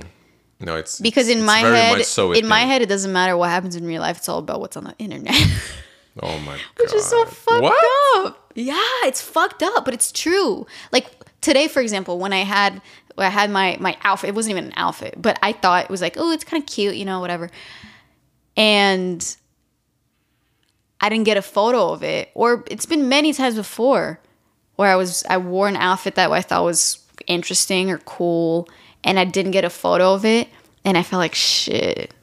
no, it's because in it's my head so in my head it doesn't matter what happens in real life it's all about what's on the internet [laughs] Oh my god, which is so fucked What? up. Yeah it's fucked up but it's true. Like today for example when i had when i had my my outfit it wasn't even an outfit but i thought it was like oh it's kind of cute you know whatever. And i didn't get a photo of it or it's been many times before where i was i wore an outfit that i thought was interesting or cool and i didn't get a photo of it and i felt like shit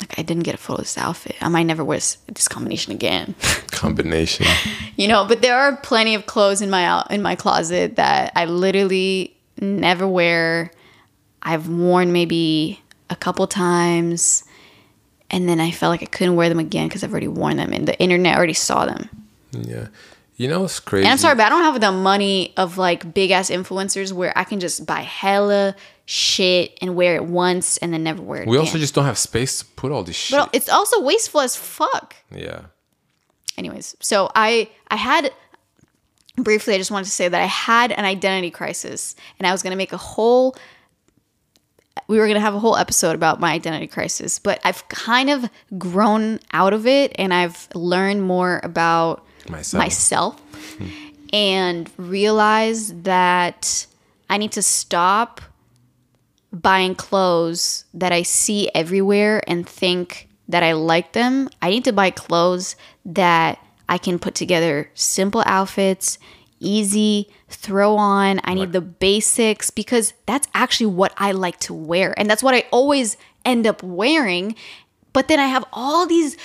like i didn't get a photo of this outfit i might never wear this, this combination again [laughs] Combination. you know but there are plenty of clothes in my out in my closet that i literally never wear i've worn maybe a couple times and then i felt like i couldn't wear them again because i've already worn them and the internet already saw them yeah. You know what's crazy? and i'm sorry but i don't have the money of like big ass influencers where i can just buy hella shit and wear it once and then never wear it We again. also just don't have space to put all this shit. but it's also wasteful as fuck yeah. anyways so i i had briefly i just wanted to say that i had an identity crisis and i was going to make a whole we were going to have a whole episode about my identity crisis but i've kind of grown out of it and i've learned more about Myself. myself and realized that i need to stop buying clothes that I see everywhere and think that I like them. I need to buy clothes that I can put together simple outfits, easy, throw on. I need the basics because that's actually what I like to wear. And that's what I always end up wearing. But then I have all these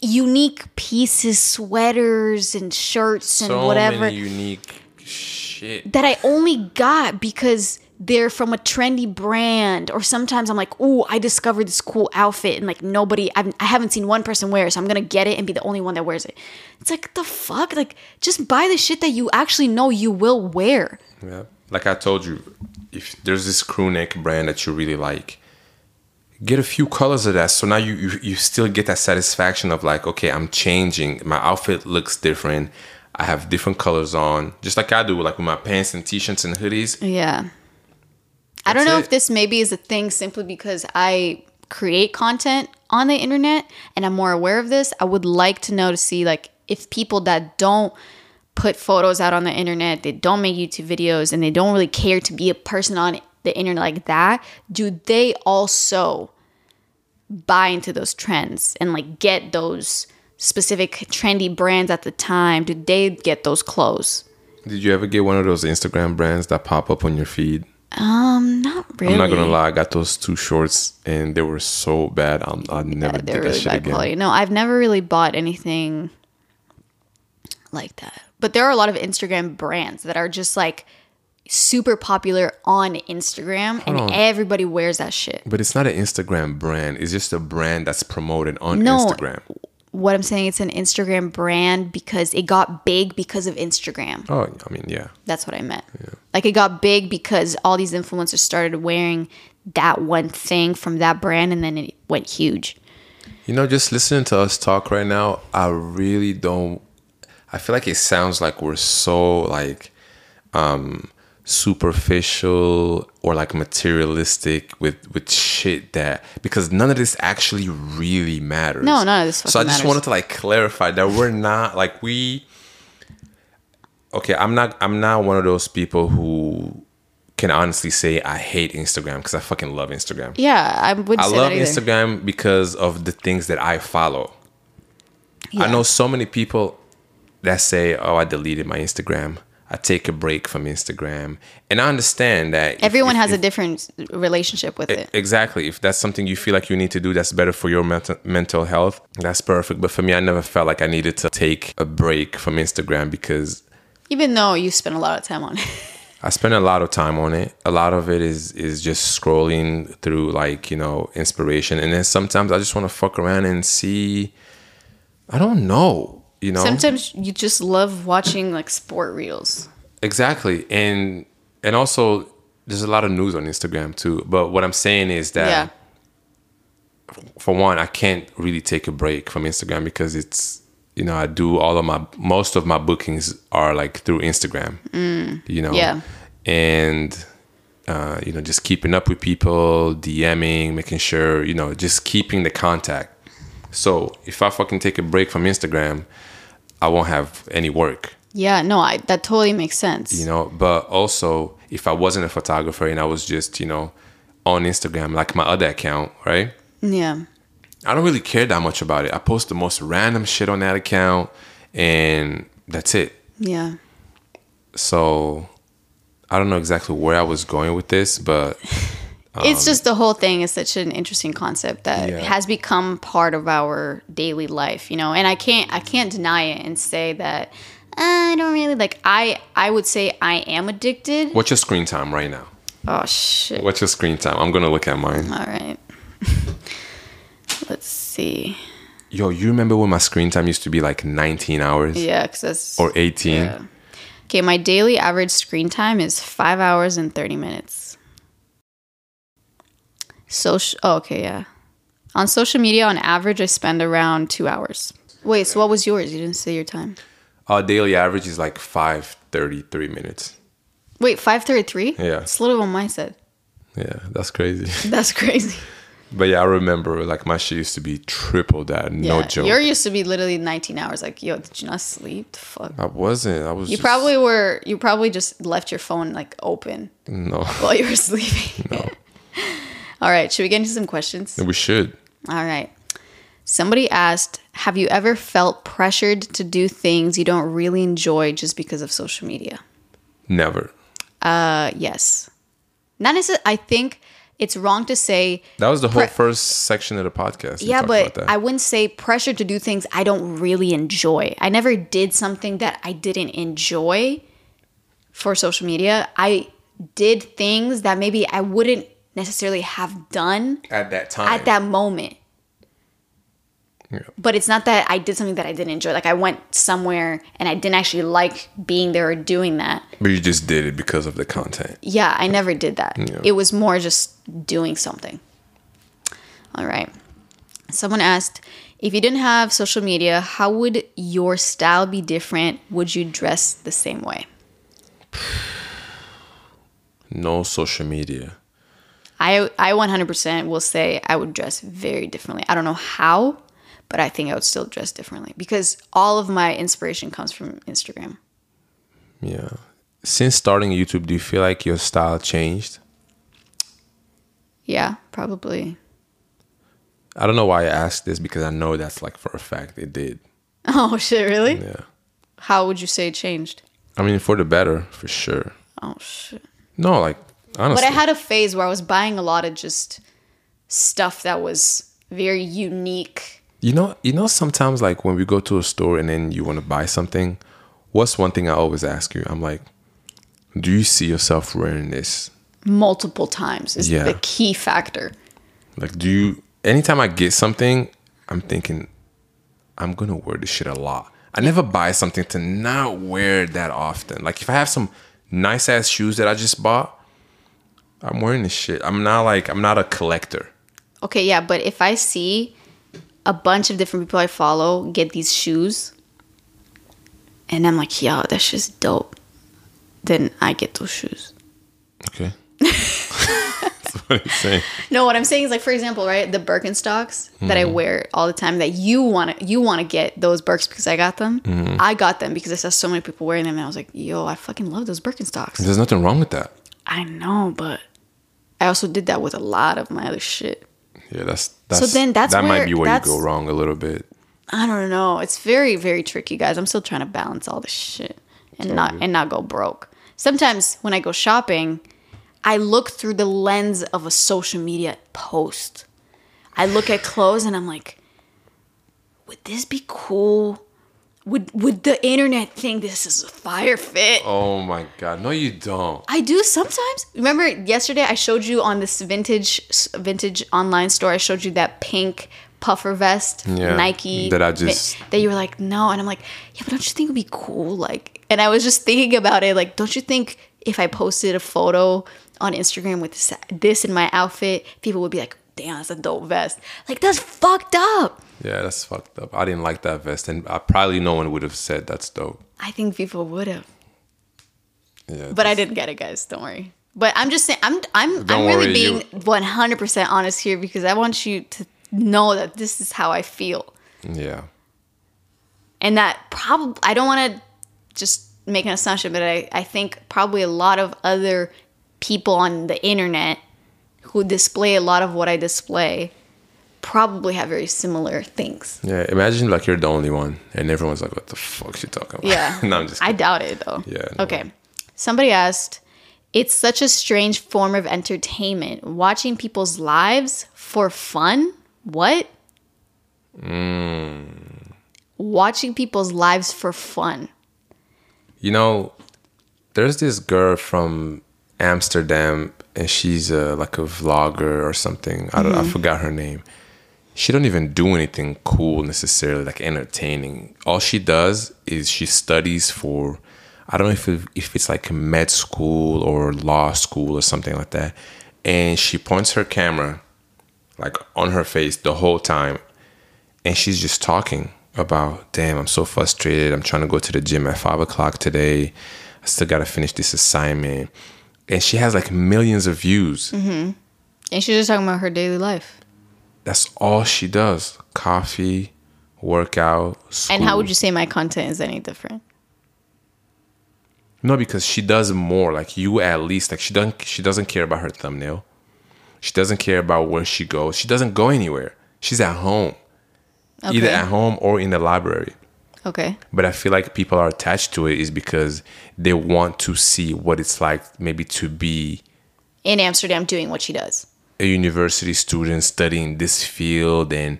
unique pieces, sweaters and shirts and so whatever many unique shit. that I only got because they're from a trendy brand or sometimes I'm like, oh I discovered this cool outfit and like nobody I've, I haven't seen one person wear it, so I'm to get it and be the only one that wears it." It's like, "The fuck? Like just buy the shit that you actually know you will wear." Yeah. Like I told you, if there's this crew neck brand that you really like, get a few colors of that. So now you, you you still get that satisfaction of like, okay, I'm changing. My outfit looks different. I have different colors on, just like I do, like with my pants and t-shirts and hoodies. Yeah. I don't know it. if this maybe is a thing simply because I create content on the internet and I'm more aware of this. I would like to know to see like if people that don't put photos out on the internet, they don't make YouTube videos and they don't really care to be a person on the internet like that, do they also buy into those trends and like get those specific trendy brands at the time? Do they get those clothes? Did you ever get one of those Instagram brands that pop up on your feed? Um, not really. I'm not gonna lie, I got those two shorts and they were so bad. I'm, I'll never do They're that really shit bad again. quality. No, I've never really bought anything like that. But there are a lot of Instagram brands that are just like super popular on Instagram and on. everybody wears that shit. But it's not an Instagram brand. It's just a brand that's promoted on No. Instagram. What I'm saying, it's an Instagram brand because it got big because of Instagram. Oh, I mean, yeah. That's what I meant. Yeah. Like it got big because all these influencers started wearing that one thing from that brand and then it went huge. You know, just listening to us talk right now, I really don't. I feel like it sounds like we're so like um superficial or like materialistic with with shit that because none of this actually really matters. No, none of this So I just matters. wanted to like clarify that we're not like we. Okay, I'm not. I'm not one of those people who can honestly say I hate Instagram because I fucking love Instagram. Yeah, I wouldn't I love. Instagram because of the things that I follow. I know so many people that say, "Oh, I deleted my Instagram. I take a break from Instagram," and I understand that if- Everyone if- has a different relationship with it. exactly. If that's something you feel like you need to do, that's better for your mental mental health. That's perfect. But for me, I never felt like I needed to take a break from Instagram because Even though you spend a lot of time on it. [laughs] I spend a lot of time on it. A lot of it is is just scrolling through like, you know, inspiration. And then sometimes I just want to fuck around and see I don't know, you know. Sometimes you just love watching like sport reels. Exactly. And and also there's a lot of news on Instagram too. But what I'm saying is that yeah. for one, I can't really take a break from Instagram because it's you know, I do all of my most of my bookings are like through Instagram. You know. Mm. Yeah. And uh, you know, just keeping up with people, DMing, making sure, you know, just keeping the contact. So if I fucking take a break from Instagram, I won't have any work. Yeah, no, I that totally makes sense. you know but also if i wasn't a photographer and i was just you know on instagram like my other account right yeah. i don't really care that much about it i post the most random shit on that account and that's it Yeah. so i don't know exactly where i was going with this but [laughs] it's just the whole thing is such an interesting concept that Yeah. has become part of our daily life, you know. And I can't I can't deny it and say that "Uh, I don't really like I I would say I am addicted. what's your screen time right now Oh shit. what's your screen time i'm gonna look at mine All right. [laughs] Let's see. yo you remember when my screen time used to be like 19 hours Yeah, that's or 18 Yeah. Okay, my daily average screen time is five hours and 30 minutes. Social, oh, okay, yeah. On social media, on average, I spend around two hours. Wait, so what was yours? You didn't say your time. our daily average is like 533 minutes Wait, 533? Yeah. It's a little what mine said. yeah that's crazy [laughs] That's crazy. But yeah, I remember like my shit used to be triple that. No joke. Yours used to be literally 19 hours. Like, yo, did you not sleep? The fuck. I wasn't. I was. You just- probably were, you probably just left your phone like open no. while you were [laughs] sleeping. [laughs] All right, should we get into some questions? We should. All right. Somebody asked, "Have you ever felt pressured to do things you don't really enjoy just because of social media?" Never. Uh, yes. Not necessarily. I think it's wrong to say. That was the whole Pre- first section of the podcast. Yeah, but. I wouldn't say pressure to do things I don't really enjoy. I never did something that I didn't enjoy for social media. I did things that maybe I wouldn't necessarily have done at that time. at that moment. Yeah. But it's not that I did something that I didn't enjoy. Like I went somewhere and I didn't actually like being there or doing that. But you just did it because of the content. Yeah, I never did that. Yeah. It was more just doing something. All right. Someone asked, if you didn't have social media, how would your style be different? Would you dress the same way? [sighs] No social media. I I 100% will say I would dress very differently. I don't know how, but I think I would still dress differently because all of my inspiration comes from Instagram. Yeah. Since starting YouTube, do you feel like your style changed? Yeah, probably. I don't know why I asked this because I know that's like for a fact it did. [laughs] Oh shit, really? Yeah. How would you say it changed? I mean, for the better, for sure. Oh shit. No, like honestly. But I had a phase where I was buying a lot of just stuff that was very unique. You know, you know, sometimes like when we go to a store and then you want to buy something, what's one thing I always ask you? I'm like, do you see yourself wearing this? multiple times is Yeah. the key factor. Like, do you? Anytime I get something, I'm thinking, I'm gonna wear this shit a lot. I never buy something to not wear that often. Like, if I have some nice ass shoes that I just bought, I'm wearing this shit. I'm not like I'm not a collector. Okay, yeah, but if I see a bunch of different people I follow get these shoes and I'm like, yo, that's just dope, then I get those shoes. Okay. [laughs] [laughs] That's what he's saying. No, what I'm saying is like, for example, right, the Birkenstocks that I mm-hmm. wear all the time that you want to you want to get those Birks because I got them. Mm-hmm. I got them because I saw so many people wearing them, and I was like, yo, I fucking love those Birkenstocks. There's nothing wrong with that. I know, but I also did that with a lot of my other shit. Yeah, that's that's then that's that might be where you go wrong a little bit. I don't know. It's very, very tricky, guys. I'm still trying to balance all this shit and not and not go broke. Sometimes when I go shopping, I look through the lens of a social media post. I look at clothes and I'm like, would this be cool? Would would the internet think this is a fire fit? Oh my god, no, you don't. I do sometimes. Remember yesterday I showed you on this vintage vintage online store. I showed you that pink puffer vest, Yeah, Nike that I just- that you were like no, and I'm like yeah, but don't you think it'd be cool? Like, and I was just thinking about it. Like, don't you think if I posted a photo on Instagram with this, this in my outfit, people would be like, damn, that's a dope vest. Like, that's fucked up. Yeah, that's fucked up. I didn't like that vest, and I probably no one would have said that's dope. I think people would have. Yeah, But I didn't get it, guys. Don't worry. But I'm just saying, I'm I'm I'm really worry, being you- 100 percent honest here because I want you to know that this is how I feel, yeah, and that probably I don't want to just make an assumption, but I I think probably a lot of other people on the internet who display a lot of what I display probably have very similar things. yeah. Imagine like you're the only one, and everyone's like, "What the fuck she talking about?" Yeah. [laughs] no, I'm just. I doubt it though. Yeah, no. Okay. Somebody asked, it's such a strange form of entertainment. Watching people's lives for fun? What? Hmm. Watching people's lives for fun. You know, there's this girl from Amsterdam, and she's uh, like a vlogger or something. I don't. I forgot her name. She don't even do anything cool necessarily, like entertaining. All she does is she studies for. I don't know if it, if it's like med school or law school or something like that, and she points her camera like on her face the whole time and she's just talking about damn i'm so frustrated i'm trying to go to the gym at five o'clock today i still gotta finish this assignment and she has like millions of views. Mm-hmm. And she's just talking about her daily life. that's all she does. Coffee workout And how would you say my content is any different? no because she does more. Like you at least like she doesn't she doesn't care about her thumbnail. She doesn't care about where she goes. She doesn't go anywhere. She's at home. Either at home or in the library Okay. but I feel like people are attached to it is because they want to see what it's like maybe to be In Amsterdam doing what she does. a university student studying this field and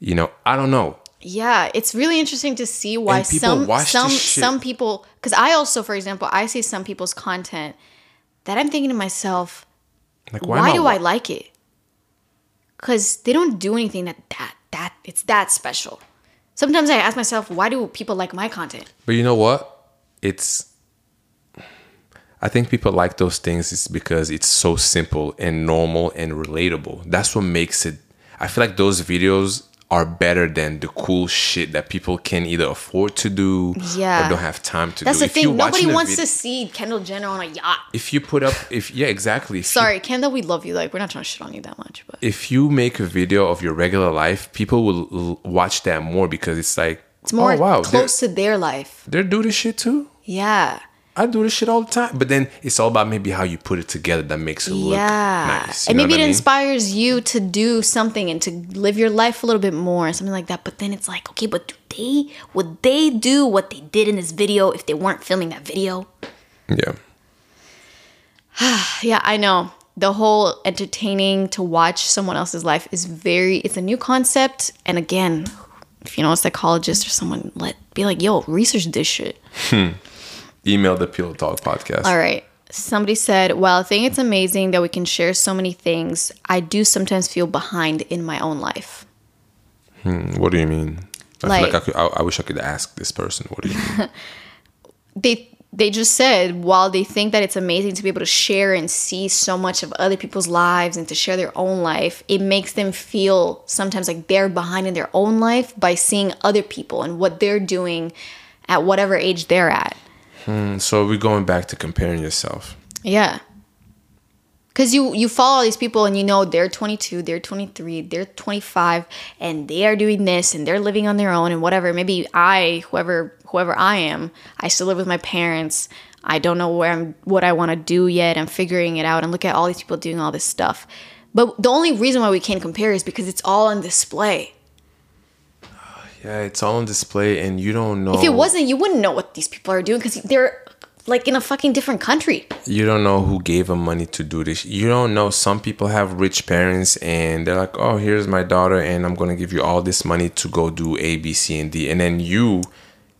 you know I don't know Yeah, it's really interesting to see why some some some people because I also, for example, I see some people's content that I'm thinking to myself, like why, why, do? I like it? Because they don't do anything that that that it's that special. Sometimes I ask myself, why do people like my content? but you know what it's I think people like those things is because it's so simple and normal and relatable that's what makes it I feel like those videos are better than the cool shit that people can either afford to do Yeah. or don't have time to That's do the you're thing. Nobody wants vid- to see Kendall Jenner on a yacht. if you put up if yeah exactly if you Sorry, Kendall, we love you. Like we're not trying to shit on you that much, but if you make a video of your regular life, people will l- watch that more because it's like it's more oh wow, close to their life. They're, doing this shit too. Yeah. I do this shit all the time. But then it's all about maybe how you put it together that makes it look yeah nice. and maybe it I mean? inspires you to do something and to live your life a little bit more something like that but then it's like okay but do they would they do what they did in this video if they weren't filming that video Yeah. [sighs] yeah i know the whole entertaining to watch someone else's life is very it's a new concept and again if you know a psychologist or someone let be like yo research this shit hmm. Email the Pillow Talk podcast. All right. Somebody said, Well, I think it's amazing that we can share so many things, I do sometimes feel behind in my own life. Hmm, what do you mean? I Like- feel like I, could, I, I wish I could ask this person. What do you mean? [laughs] They they just said while they think that it's amazing to be able to share and see so much of other people's lives and to share their own life, it makes them feel sometimes like they're behind in their own life by seeing other people and what they're doing at whatever age they're at. Hmm, so we're going back to comparing yourself. Yeah. Cuz you you follow all these people and you know they're 22, they're 23, they're 25 and they are doing this and they're living on their own and whatever. Maybe I whoever whoever I am, I still live with my parents. I don't know where I'm what I want to do yet. I'm figuring it out and look at all these people doing all this stuff. But the only reason why we can't compare is because it's all on display. Yeah, it's all on display, and you don't know. If it wasn't, you wouldn't know what these people are doing cuz they're like in a fucking different country. you don't know who gave them money to do this. You don't know. Some people have rich parents, and they're like, "Oh, here's my daughter, and I'm gonna give you all this money to go do A, B, C, and D." And then you,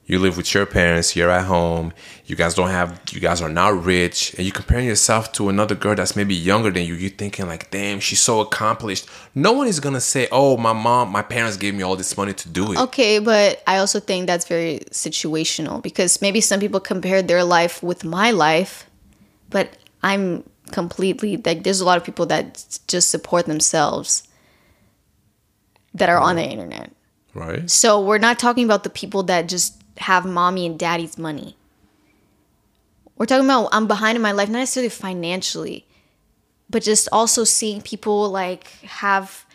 you live with your parents. You're at home. You guys don't have. You guys are not rich, and you comparing yourself to another girl that's maybe younger than you. You're thinking like, "Damn, she's so accomplished." No one is gonna say, "Oh, my mom, my parents gave me all this money to do it." Okay, but I also think that's very situational because maybe some people compare their life with my life, but I'm completely like there's a lot of people that just support themselves that are on the internet. Right? So we're not talking about the people that just have mommy and daddy's money. We're talking about I'm behind in my life, not necessarily financially, but just also seeing people like have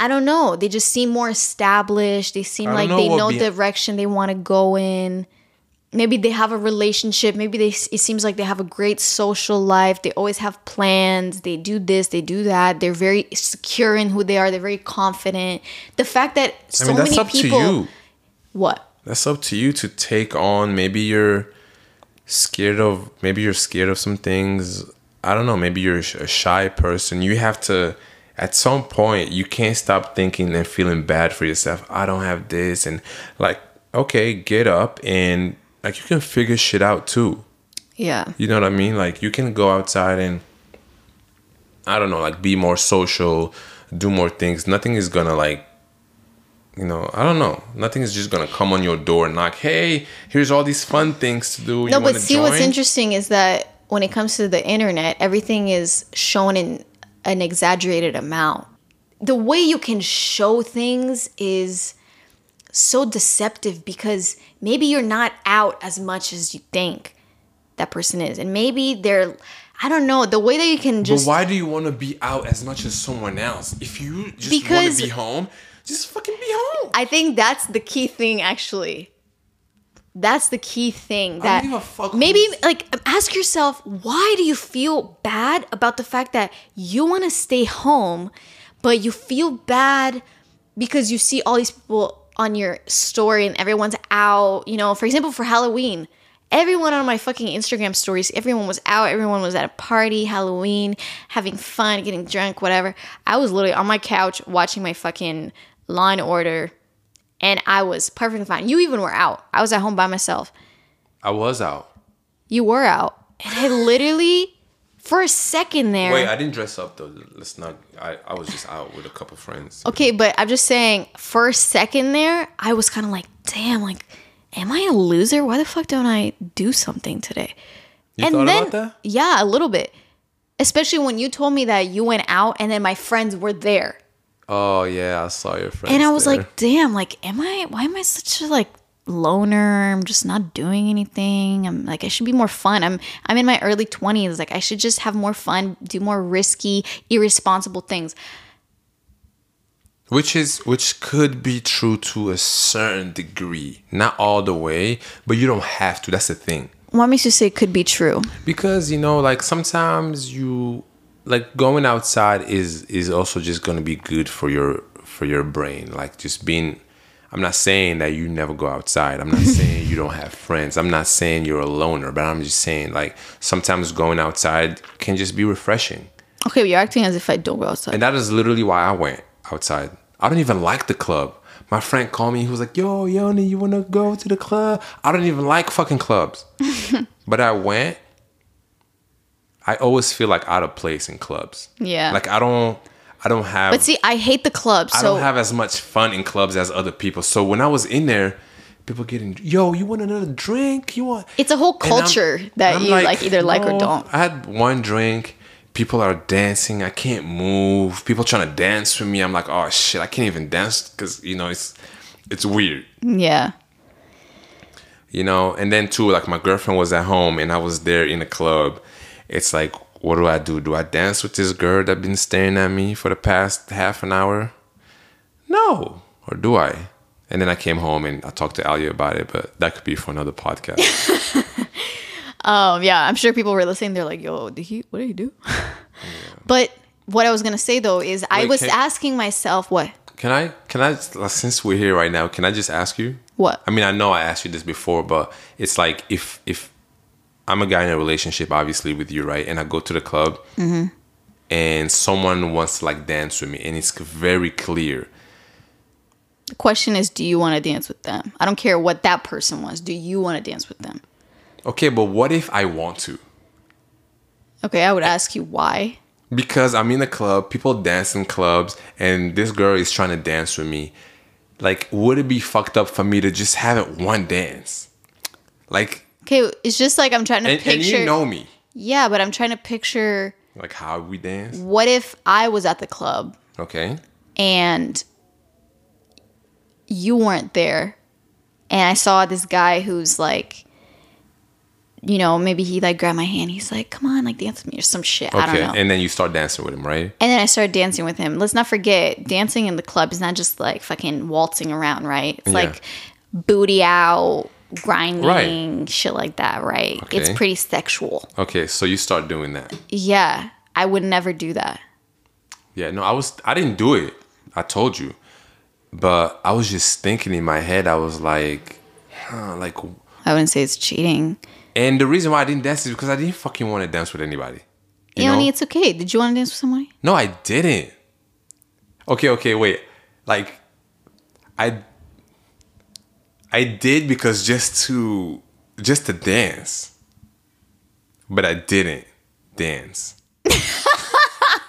I don't know, they just seem more established. They seem like know they know the direction they want to go in. Maybe they have a relationship. Maybe they it seems like they have a great social life. They always have plans. They do this, they do that. They're very secure in who they are. They're very confident. The fact that so I mean, that's many up people to you. what? That's up to you to take on. Maybe you're scared of maybe you're scared of some things. I don't know maybe you're a shy person. You have to at some point you can't stop thinking and feeling bad for yourself. I don't have this and like okay get up and like you can figure shit out too. Yeah. you know what i mean? Like you can go outside and i don't know like be more social do more things. Nothing is gonna like you know, I don't know. Nothing is just gonna come on your door and knock. Hey, here's all these fun things to do. No, you but see join? what's interesting is that when it comes to the internet, everything is shown in an exaggerated amount. The way you can show things is so deceptive because maybe you're not out as much as you think that person is. And maybe they're I don't know, the way that you can just. But why do you want to be out as much as someone else? If you just want to be home, just fucking be home. I think that's the key thing actually. That's the key thing that give a fuck maybe like ask yourself why do you feel bad about the fact that you want to stay home but you feel bad because you see all these people on your story and everyone's out, you know, for example for Halloween. Everyone on my fucking Instagram stories, everyone was out, everyone was at a party, Halloween, having fun, getting drunk, whatever. I was literally on my couch watching my fucking Law and Order, and I was perfectly fine. You even were out. I was at home by myself. I was out. You were out, and I literally, for a second there. Wait, I didn't dress up though. Let's not. I, I was just out with a couple friends. Okay, but I'm just saying, for a second there, I was kind of like, damn, like, am I a loser? Why the fuck don't I do something today? You thought about that? Yeah, a little bit. Especially when you told me that you went out and then my friends were there. Oh yeah, I saw your friends. And I was there. like, damn, like, am I, why am I such a, like, loner? I'm just not doing anything. I'm like, I should be more fun. I'm, I'm in my early 20s. Like, I should just have more fun, do more risky, irresponsible things. which is which could be true to a certain degree, not all the way, but you don't have to. That's the thing. what makes you say it could be true? because you know like sometimes you like going outside is is also just going to be good for your for your brain. Like just being i'm not saying that you never go outside. I'm not [laughs] saying you don't have friends. I'm not saying you're a loner but i'm just saying like sometimes going outside can just be refreshing. Okay, but you're acting as if I don't go outside. and that is literally why i went outside. I don't even like the club. My friend called me. He was like yo yoni you want to go to the club? I don't even like fucking clubs. [laughs] But i went I always feel like out of place in clubs. Yeah. Like I don't I don't have but see, I hate the club. I don't have as much fun in clubs as other people. So when I was in there, people getting yo, you want another drink? You want it's a whole culture that you like, either like or don't. I had one drink. People are dancing. I can't move. People trying to dance with me. I'm like, oh shit, I can't even dance because you know it's it's weird. Yeah. you know and then too like my girlfriend was at home and i was there in the club it's like what do i do do i dance with this girl that been staring at me for the past half an hour no or do i and then i came home and i talked to alia about it but that could be for another podcast [laughs] Um, yeah, I'm sure people were listening. They're like, "Yo, did he? What did he do?" [laughs] but what I was gonna say though is, I was can- asking myself, "What? can i can i since we're here right now can i just ask you What? i mean i know i asked you this before but it's like if if i'm a guy in a relationship obviously with you right and i go to the club mm-hmm. and someone wants to like dance with me and it's very clear The question is, do you want to dance with them? I don't care what that person wants. Do you want to dance with them? okay but what if i want to Okay, I would ask you why. because i'm in the club people dance in clubs and this girl is trying to dance with me like would it be fucked up for me to just have it one dance like Okay, it's just like I'm trying to and, and picture. you know me yeah, but I'm trying to picture like how we dance what if I was at the club okay and you weren't there and I saw this guy who's like you know, maybe he like grabbed my hand. He's like, "Come on, like dance with me" or some shit. I don't okay know. and then you start dancing with him right And then I started dancing with him. Let's not forget, dancing in the club is not just like fucking waltzing around, right? It's Yeah. like booty out, grinding, shit like that, right? It's pretty sexual. okay so you start doing that Yeah, I would never do that. Yeah, no, I was I didn't do it. I told you. But I was just thinking in my head, I was like, huh, like I wouldn't say it's cheating. and the reason why I didn't dance is because I didn't fucking want to dance with anybody. You know? it's okay. Did you want to dance with somebody? No, I didn't. Okay, okay, wait. Like I I did because just to just to dance. But I didn't dance. [laughs]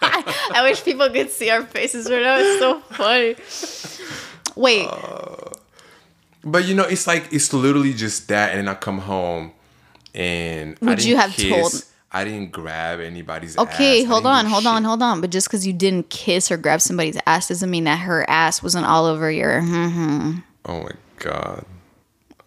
I wish people could see our faces right now. It's so funny. Wait, But you know, it's like it's literally just that, and then I come home, and I Would didn't you have kiss, told- I didn't grab anybody's. okay, ass, I hold on, hold on, hold on. But just because you didn't kiss or grab somebody's ass doesn't mean that her ass wasn't all over your. hmm Oh my god!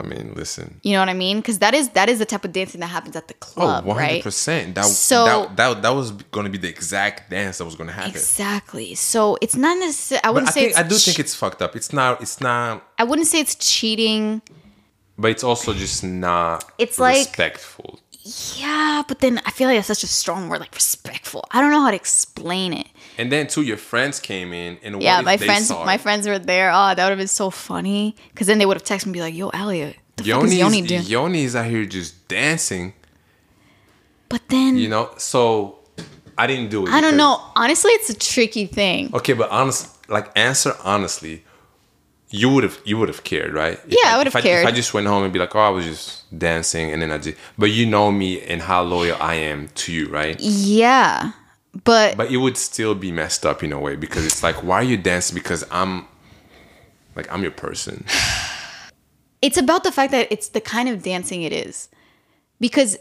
I mean, listen. You know what I mean? Because that is that is the type of dancing that happens at the club, Oh, club, 100 right? percent. That So- that, that that was going to be the exact dance that was going to happen. Exactly. So it's not necessarily. I wouldn't I say think I do che- think it's fucked up. It's not. It's not. I wouldn't say it's cheating. But it's also just not. It's like- respectful. Yeah, but then I feel like that's such a strong word, like respectful. I don't know how to explain it. And then too, your friends came in, and Yeah, my they friends, my it? friends were there. Oh, that would have been so funny. Because then they would have texted me and be like, "Yo, Elliot, the fuck is Yoni's, Yoni doing?" Yoni's out here just dancing. But then You know, so I didn't do it. I don't know. Honestly, it's a tricky thing. Okay, but honest, like answer honestly, you would have you would have cared, right? If Yeah, I would've if cared. If I just went home and be like, oh, I was just dancing, and then I just, but you know me and how loyal I am to you, right? Yeah, but, But it would still be messed up in a way because it's like, why are you dancing? Because I'm, like, I'm your person. [sighs] it's about the fact that it's the kind of dancing it is, because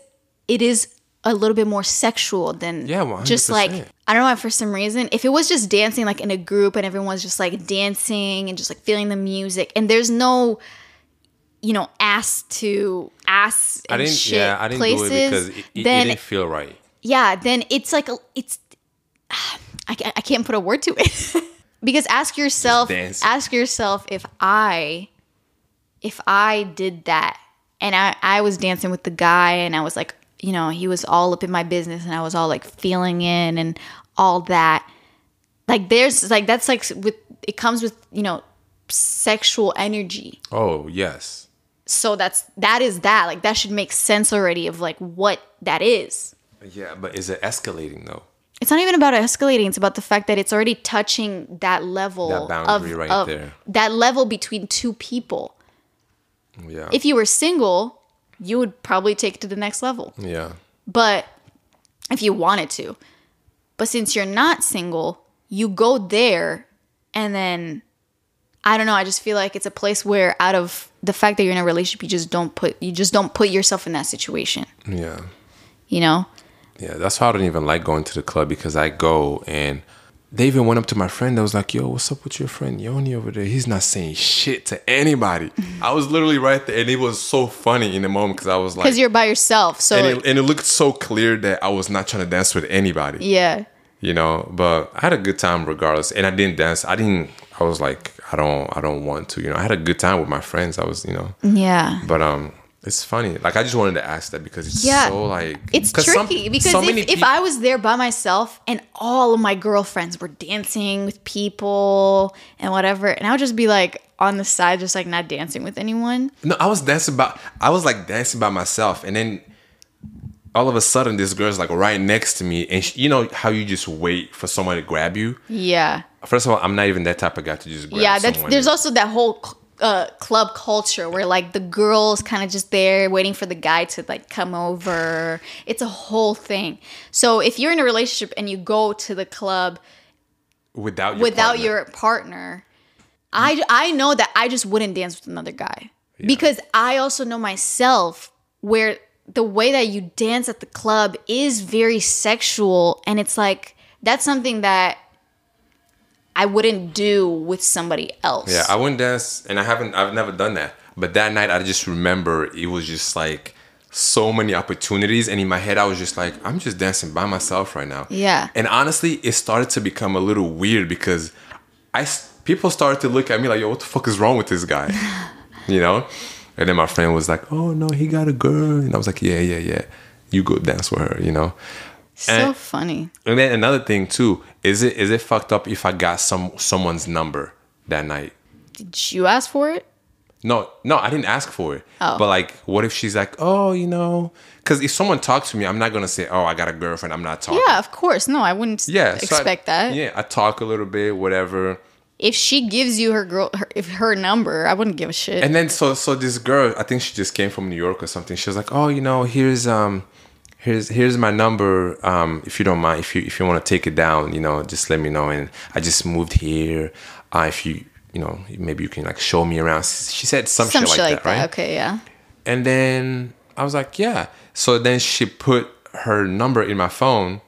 it is a little bit more sexual than Yeah, 100%. just like I don't know for some reason. If it was just dancing like in a group and everyone's just like dancing and just like feeling the music and there's no, you know, ass to ass I didn't, shit yeah, I didn't places, do it because it, it, it didn't feel right. yeah, then it's like a, it's I, I can't put a word to it [laughs] because ask yourself ask yourself if I if I did that and I I was dancing with the guy, and I was like, you know, he was all up in my business, and I was all like feeling in and all that. Like there's like that's like with it comes with you know sexual energy. Oh yes. So that's that is that like that should make sense already of like what that is. Yeah, but is it escalating though? It's not even about escalating. It's about the fact that it's already touching that level That boundary of, right of- there. That level between two people. Yeah. If you were single, you would probably take it to the next level. yeah. But if you wanted to. But since you're not single, you go there and then I don't know, I just feel like it's a place where out of the fact that you're in a relationship, you just don't put you just don't put yourself in that situation. Yeah. You know? Yeah, that's why I don't even like going to the club because I go and they even went up to my friend I was like, Yo, what's up with your friend Yoni over there? He's not saying shit to anybody. [laughs] I was literally right there and it was so funny in the moment because I was like, Because you're by yourself. So and it, and it looked so clear that I was not trying to dance with anybody, yeah. you know. But I had a good time regardless, and I didn't dance. I didn't. I was like, I don't, I don't want to, you know. I had a good time with my friends. I was, you know, Yeah. but um, it's funny. Like I just wanted to ask that because it's Yeah. so like It's 'cause some- tricky because so if, many if I was there by myself and all of my girlfriends were dancing with people and whatever, and I would just be like on the side, just like not dancing with anyone. No, I was dancing by. I was like dancing by myself, and then all of a sudden, this girl's like right next to me, and she, you know how you just wait for someone to grab you. Yeah. First of all, I'm not even that type of guy to just grab yeah, that's someone. there's also that whole uh, club culture where like the girls kind of just there waiting for the guy to like come over. It's a whole thing. So if you're in a relationship and you go to the club without your without partner. your partner, I I know that I just wouldn't dance with another guy because I also know myself where the way that you dance at the club is very sexual and it's like that's something that I wouldn't do with somebody else. Yeah, I wouldn't dance, and I haven't. I've never done that. But that night, I just remember it was just like so many opportunities, and in my head, I was just like, I'm just dancing by myself right now. Yeah. And honestly, it started to become a little weird because I people started to look at me like, Yo, what the fuck is wrong with this guy? [laughs] you know. And then my friend was like, Oh no, he got a girl, and I was like, Yeah, yeah, yeah. You go dance with her, you know. So and- funny. And then another thing too is it is it fucked up if I got some someone's number that night? Did you ask for it? No, no, I didn't ask for it. Oh. But like, what if she's like, oh, you know, because if someone talks to me, I'm not gonna say, oh, I got a girlfriend. I'm not talking. Yeah, of course. No, I wouldn't Yeah, so I- expect that. Yeah, I talk a little bit, whatever. If she gives you her girl her, if her number, I wouldn't give a shit. And then so so this girl, I think she just came from New York or something. She was like, oh, you know, here's um, here's here's my number. Um, if you don't mind, if you if you want to take it down, you know, just let me know. And I just moved here. Uh, if you you know, maybe you can like show me around. She said some, Some shit, like, that, right? Okay, yeah. And then I was like, yeah. So then she put her number in my phone.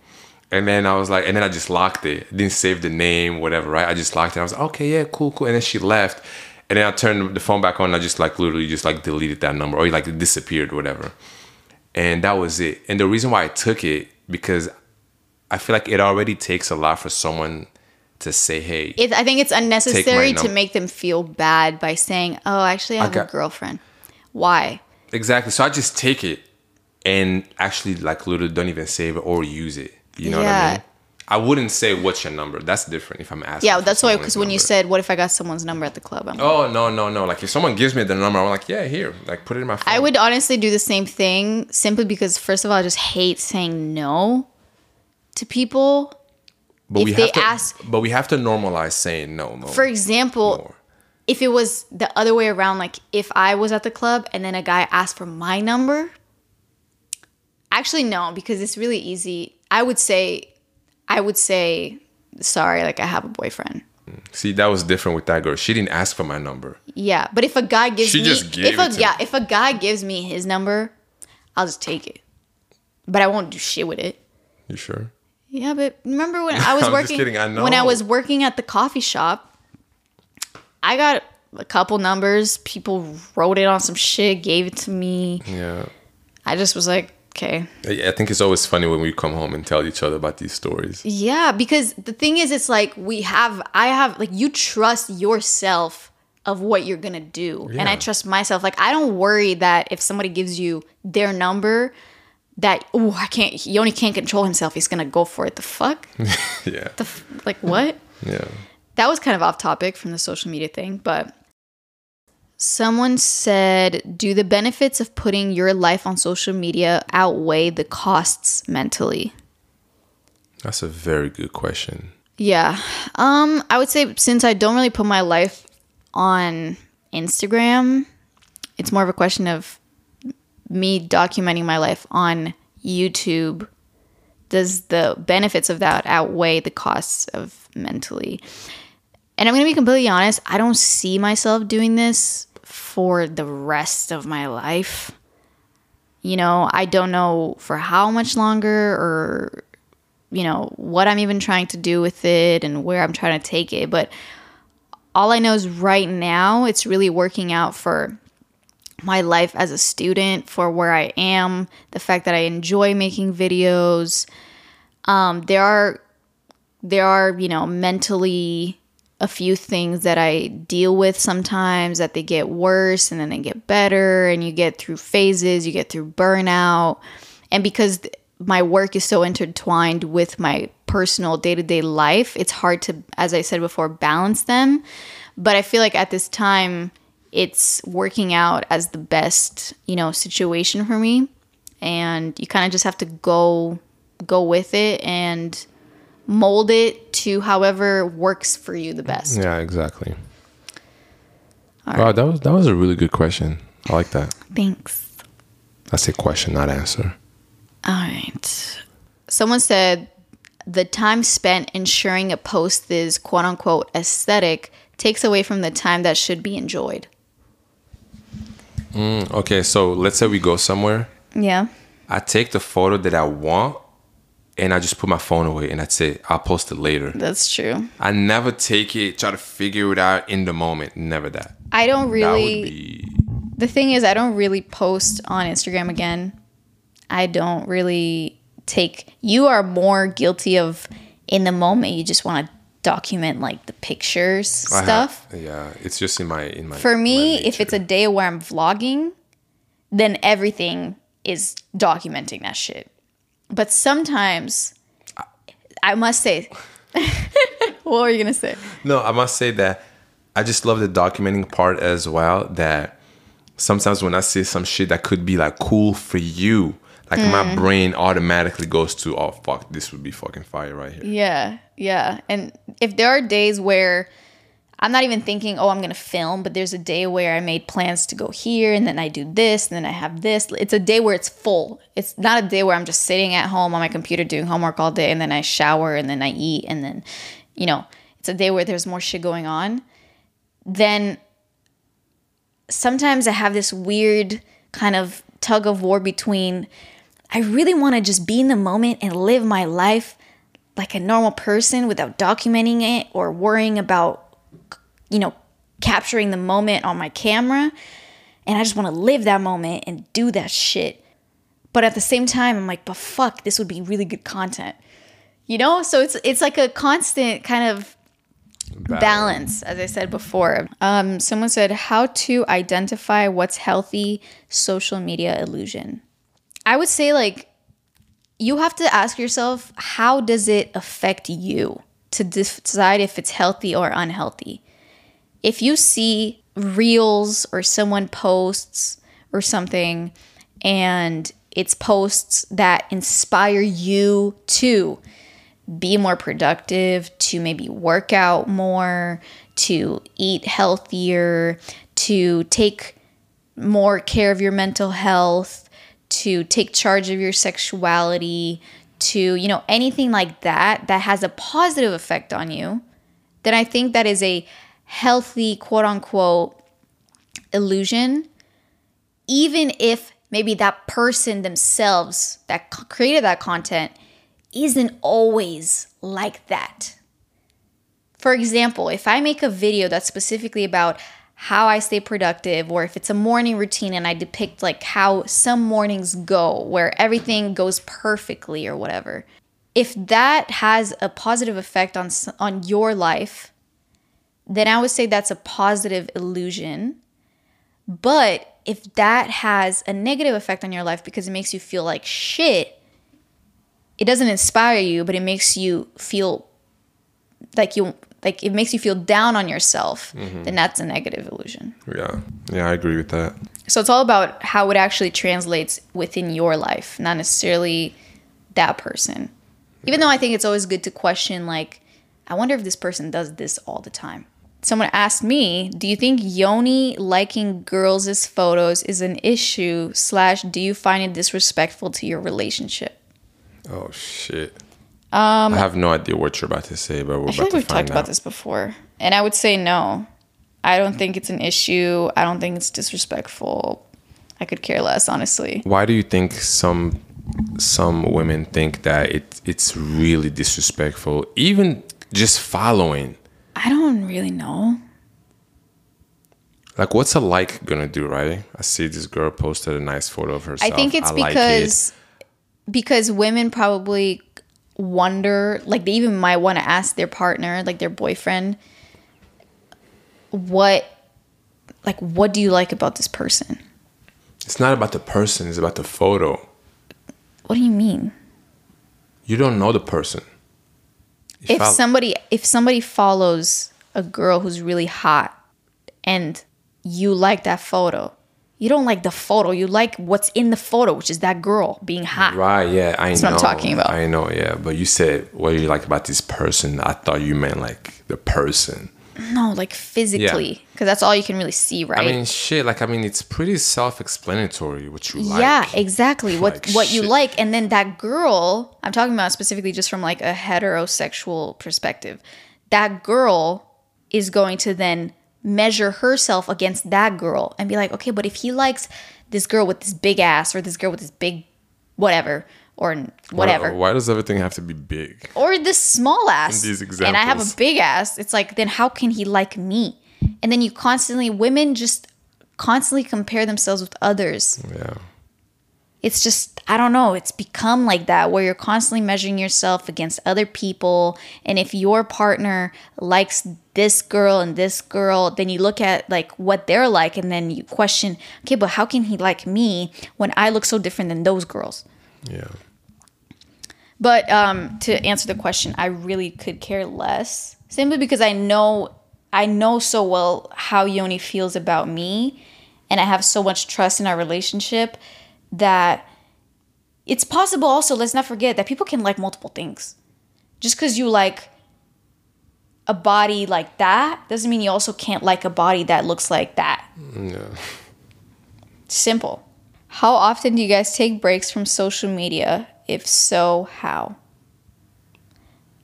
And then I was like, and then I just locked it. Didn't save the name, whatever, right? I just locked it. I was like, okay, yeah, cool, cool. And then she left. And then I turned the phone back on. I just like literally just like deleted that number or like it disappeared, whatever. And that was it. And the reason why I took it, because I feel like it already takes a lot for someone to say, hey, It, I think it's unnecessary to make them feel bad by saying, "Oh, actually, I have got- a girlfriend." Why? Exactly. So I just take it and actually like literally don't even save it or use it. You know what I Yeah. mean? I wouldn't say what's your number. That's different if I'm asking. Yeah, that's why. Because when you said, "What if I got someone's number at the club?" I'm Oh no no no! Like if someone gives me the number, I'm like, yeah, here, like put it in my phone. I would honestly do the same thing simply because, first of all, I just hate saying no to people. but if we they have to, ask- but we have to normalize saying no. For example, more. if it was the other way around, like if I was at the club and then a guy asked for my number, actually no, because it's really easy. I would say, I would say, sorry, like I have a boyfriend. Mm. See, that was different with that girl. She didn't ask for my number. Yeah, but if a guy gives She me, if a yeah, me. if a guy gives me his number, I'll just take it. But I won't do shit with it. You sure? Yeah, but remember when I was [laughs] I'm just working kidding, I when I was working at the coffee shop, I got a couple numbers. People wrote it on some shit, gave it to me. Yeah. I just was like, okay. I I think it's always funny when we come home and tell each other about these stories. Yeah, because the thing is it's like we have I have like you trust yourself of what you're gonna do. And I trust myself. Like I don't worry that if somebody gives you their number, that oh I can't. He only can't control himself. He's gonna go for it. The fuck? [laughs] yeah. the f- like what? Yeah. That was kind of off topic from the social media thing, but someone said, "Do the benefits of putting your life on social media outweigh the costs mentally?" That's a very good question. Yeah. Um, I would say since I don't really put my life on Instagram, it's more of a question of me documenting my life on YouTube. Does the benefits of that outweigh the costs of mentally? And I'm going to be completely honest, I don't see myself doing this for the rest of my life. You know, I don't know for how much longer or you know what I'm even trying to do with it and where I'm trying to take it. But all I know is right now it's really working out for my life as a student, for where I am, the fact that I enjoy making videos. Um, there are there are you know mentally a few things that I deal with sometimes that they get worse and then they get better and you get through phases, you get through burnout. And because my work is so intertwined with my personal day-to-day life, it's hard to as I said before balance them. But I feel like at this time it's working out as the best, you know, situation for me. And you kind of just have to go go with it and mold it to however works for you the best. Yeah, exactly. wow, that was that was a really good question. I like that. Thanks. That's a question, not answer. All right. Someone said the time spent ensuring a post is quote unquote aesthetic takes away from the time that should be enjoyed. Mm, okay, so let's say we go somewhere. Yeah. I take the photo that I want and I just put my phone away and that's it. I'll post it later. That's true. I never take it, try to figure it out in the moment. Never that. I don't That would really be the thing is I don't really post on Instagram again. I don't really take you are more guilty of in the moment you just want to document like the pictures I have- stuff. yeah, it's just in my in my For me, my if it's a day where I'm vlogging, then everything is documenting that shit. But sometimes I must say [laughs] what were you going to say? No, I must say that I just love the documenting part as well. That sometimes when I see some shit that could be like cool for you, like Mm. my brain automatically goes to, oh fuck, this would be fucking fire right here. Yeah, yeah. And if there are days where I'm not even thinking, oh, I'm gonna film, but there's a day where I made plans to go here and then I do this and then I have this. It's a day where it's full. It's not a day where I'm just sitting at home on my computer doing homework all day and then I shower and then I eat and then, you know, it's a day where there's more shit going on. Then sometimes I have this weird kind of tug of war between I really want to just be in the moment and live my life like a normal person without documenting it or worrying about you know capturing the moment on my camera and I just want to live that moment and do that shit. But at the same time I'm like, but fuck, this would be really good content. You know? So it's it's like a constant kind of balance as i said before um, someone said how to identify what's healthy social media illusion i would say like you have to ask yourself how does it affect you to decide if it's healthy or unhealthy if you see reels or someone posts or something and it's posts that inspire you to be more productive, to maybe work out more, to eat healthier, to take more care of your mental health, to take charge of your sexuality, to, you know, anything like that that has a positive effect on you, then I think that is a healthy, quote unquote, illusion. Even if maybe that person themselves that created that content isn't always like that. For example, if I make a video that's specifically about how I stay productive, or if it's a morning routine and I depict like how some mornings go where everything goes perfectly or whatever, if that has a positive effect on on your life, then I would say that's a positive illusion. But if that has a negative effect on your life because it makes you feel like shit, it doesn't inspire you, but it makes you feel like you like it makes you feel down on yourself, mm-hmm. then that's a negative illusion. Yeah. Yeah, I agree with that. So it's all about how it actually translates within your life, not necessarily that person. Even though I think it's always good to question, like, I wonder if this person does this all the time. Someone asked me, "Do you think Yoni liking girls' photos is an issue? Slash, do you find it disrespectful to your relationship?" Oh shit. Um, I have no idea what you're about to say, but we're I feel about like we've talked out. about this before, and I would say no. I don't think it's an issue. I don't think it's disrespectful. I could care less, honestly. Why do you think some some women think that it it's really disrespectful, even just following? I don't really know. Like, what's a like gonna do, right? I see this girl posted a nice photo of herself. I think it's like it. because because women probably wonder, like they even might want to ask their partner, like their boyfriend, what, like what do you like about this person? it's not about the person; it's about the photo. What do you mean? You don't know the person. If fol- somebody if somebody follows a girl who's really hot and you like that photo you don't like the photo you like what's in the photo which is that girl being hot Right, yeah, I That's know. what I'm talking about. I know, yeah. But you said what do you like about this person? I thought you meant like the person. No like physically because that's all you can really see right I mean, shit. Like, I mean, it's pretty self-explanatory what you like. yeah exactly [laughs] what Like, what you shit. like and then that girl i'm talking about specifically just from like a heterosexual perspective that girl is going to then measure herself against that girl and be like okay but if he likes this girl with this big ass or this girl with this big whatever or whatever Why, does everything have to be big? or this small ass In these examples. and I have a big ass, it's like then how can he like me? And then you constantly women just constantly compare themselves with others. Yeah. It's just I don't know, it's become like that where you're constantly measuring yourself against other people and if your partner likes this girl and this girl, then you look at like what they're like and then you question, okay, but how can he like me when I look so different than those girls? Yeah. But um, to answer the question, I really could care less. Simply because I know I know so well how Yoni feels about me, and I have so much trust in our relationship that it's possible. Also, let's not forget that people can like multiple things. Just because you like a body like that doesn't mean you also can't like a body that looks like that. Yeah. Simple. How often do you guys take breaks from social media? If so, how?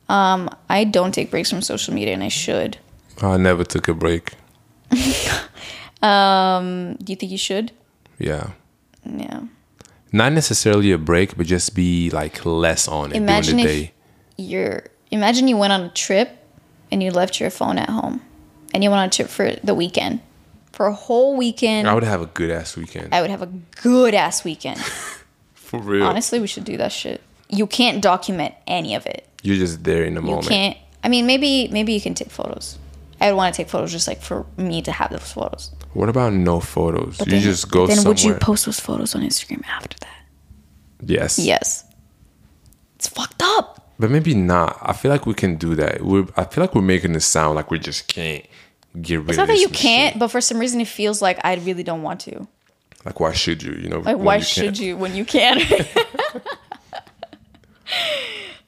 Um, I don't take breaks from social media and I should. I never took a break. [laughs] Um, do you think you should? Yeah. Yeah. Not necessarily a break, but just be like less on it Imagine during the day. you're imagine you went on a trip and you left your phone at home and you went on a trip for the weekend. For a whole weekend, I would have a good ass weekend. I would have a good ass weekend. [laughs] For real. Honestly, we should do that shit. You can't document any of it. You're just there in the You moment. You can't. I mean, maybe maybe you can take photos. I would want to take photos just like for me to have those photos. What about no photos? But you then, just go Then somewhere. would you post those photos on Instagram after that? yes. Yes. It's fucked up. But maybe not. I feel like we can do that. We're, I feel like we're making it sound like we just can't get rid It's not that you can't, but for some reason it feels like I really don't want to. Like, why should you? You know, Like, why you should can't. you when you can? [laughs]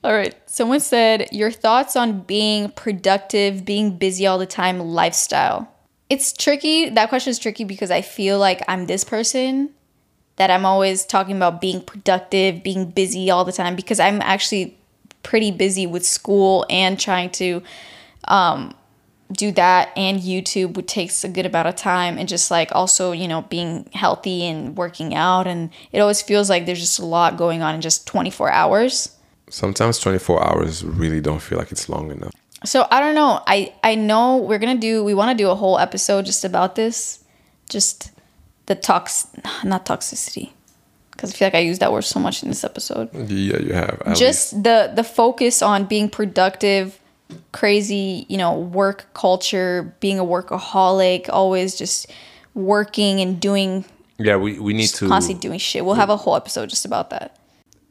all right. Someone said, Your thoughts on being productive, being busy all the time, lifestyle. It's tricky. That question is tricky because I feel like I'm this person that I'm always talking about being productive, being busy all the time because I'm actually pretty busy with school and trying to um, do that and YouTube, which takes a good amount of time, and just like also, you know, being healthy and working out. And it always feels like there's just a lot going on in just 24 hours. Sometimes 24 hours really don't feel like it's long enough. So I don't know. I I know we're gonna do. We want to do a whole episode just about this, just the tox, not toxicity, because I feel like I use that word so much in this episode. Yeah, you have. Just the the focus on being productive crazy, you know, work culture, being a workaholic, always just working and doing Yeah, we, we need to. constantly doing shit. We'll have a whole episode just about that.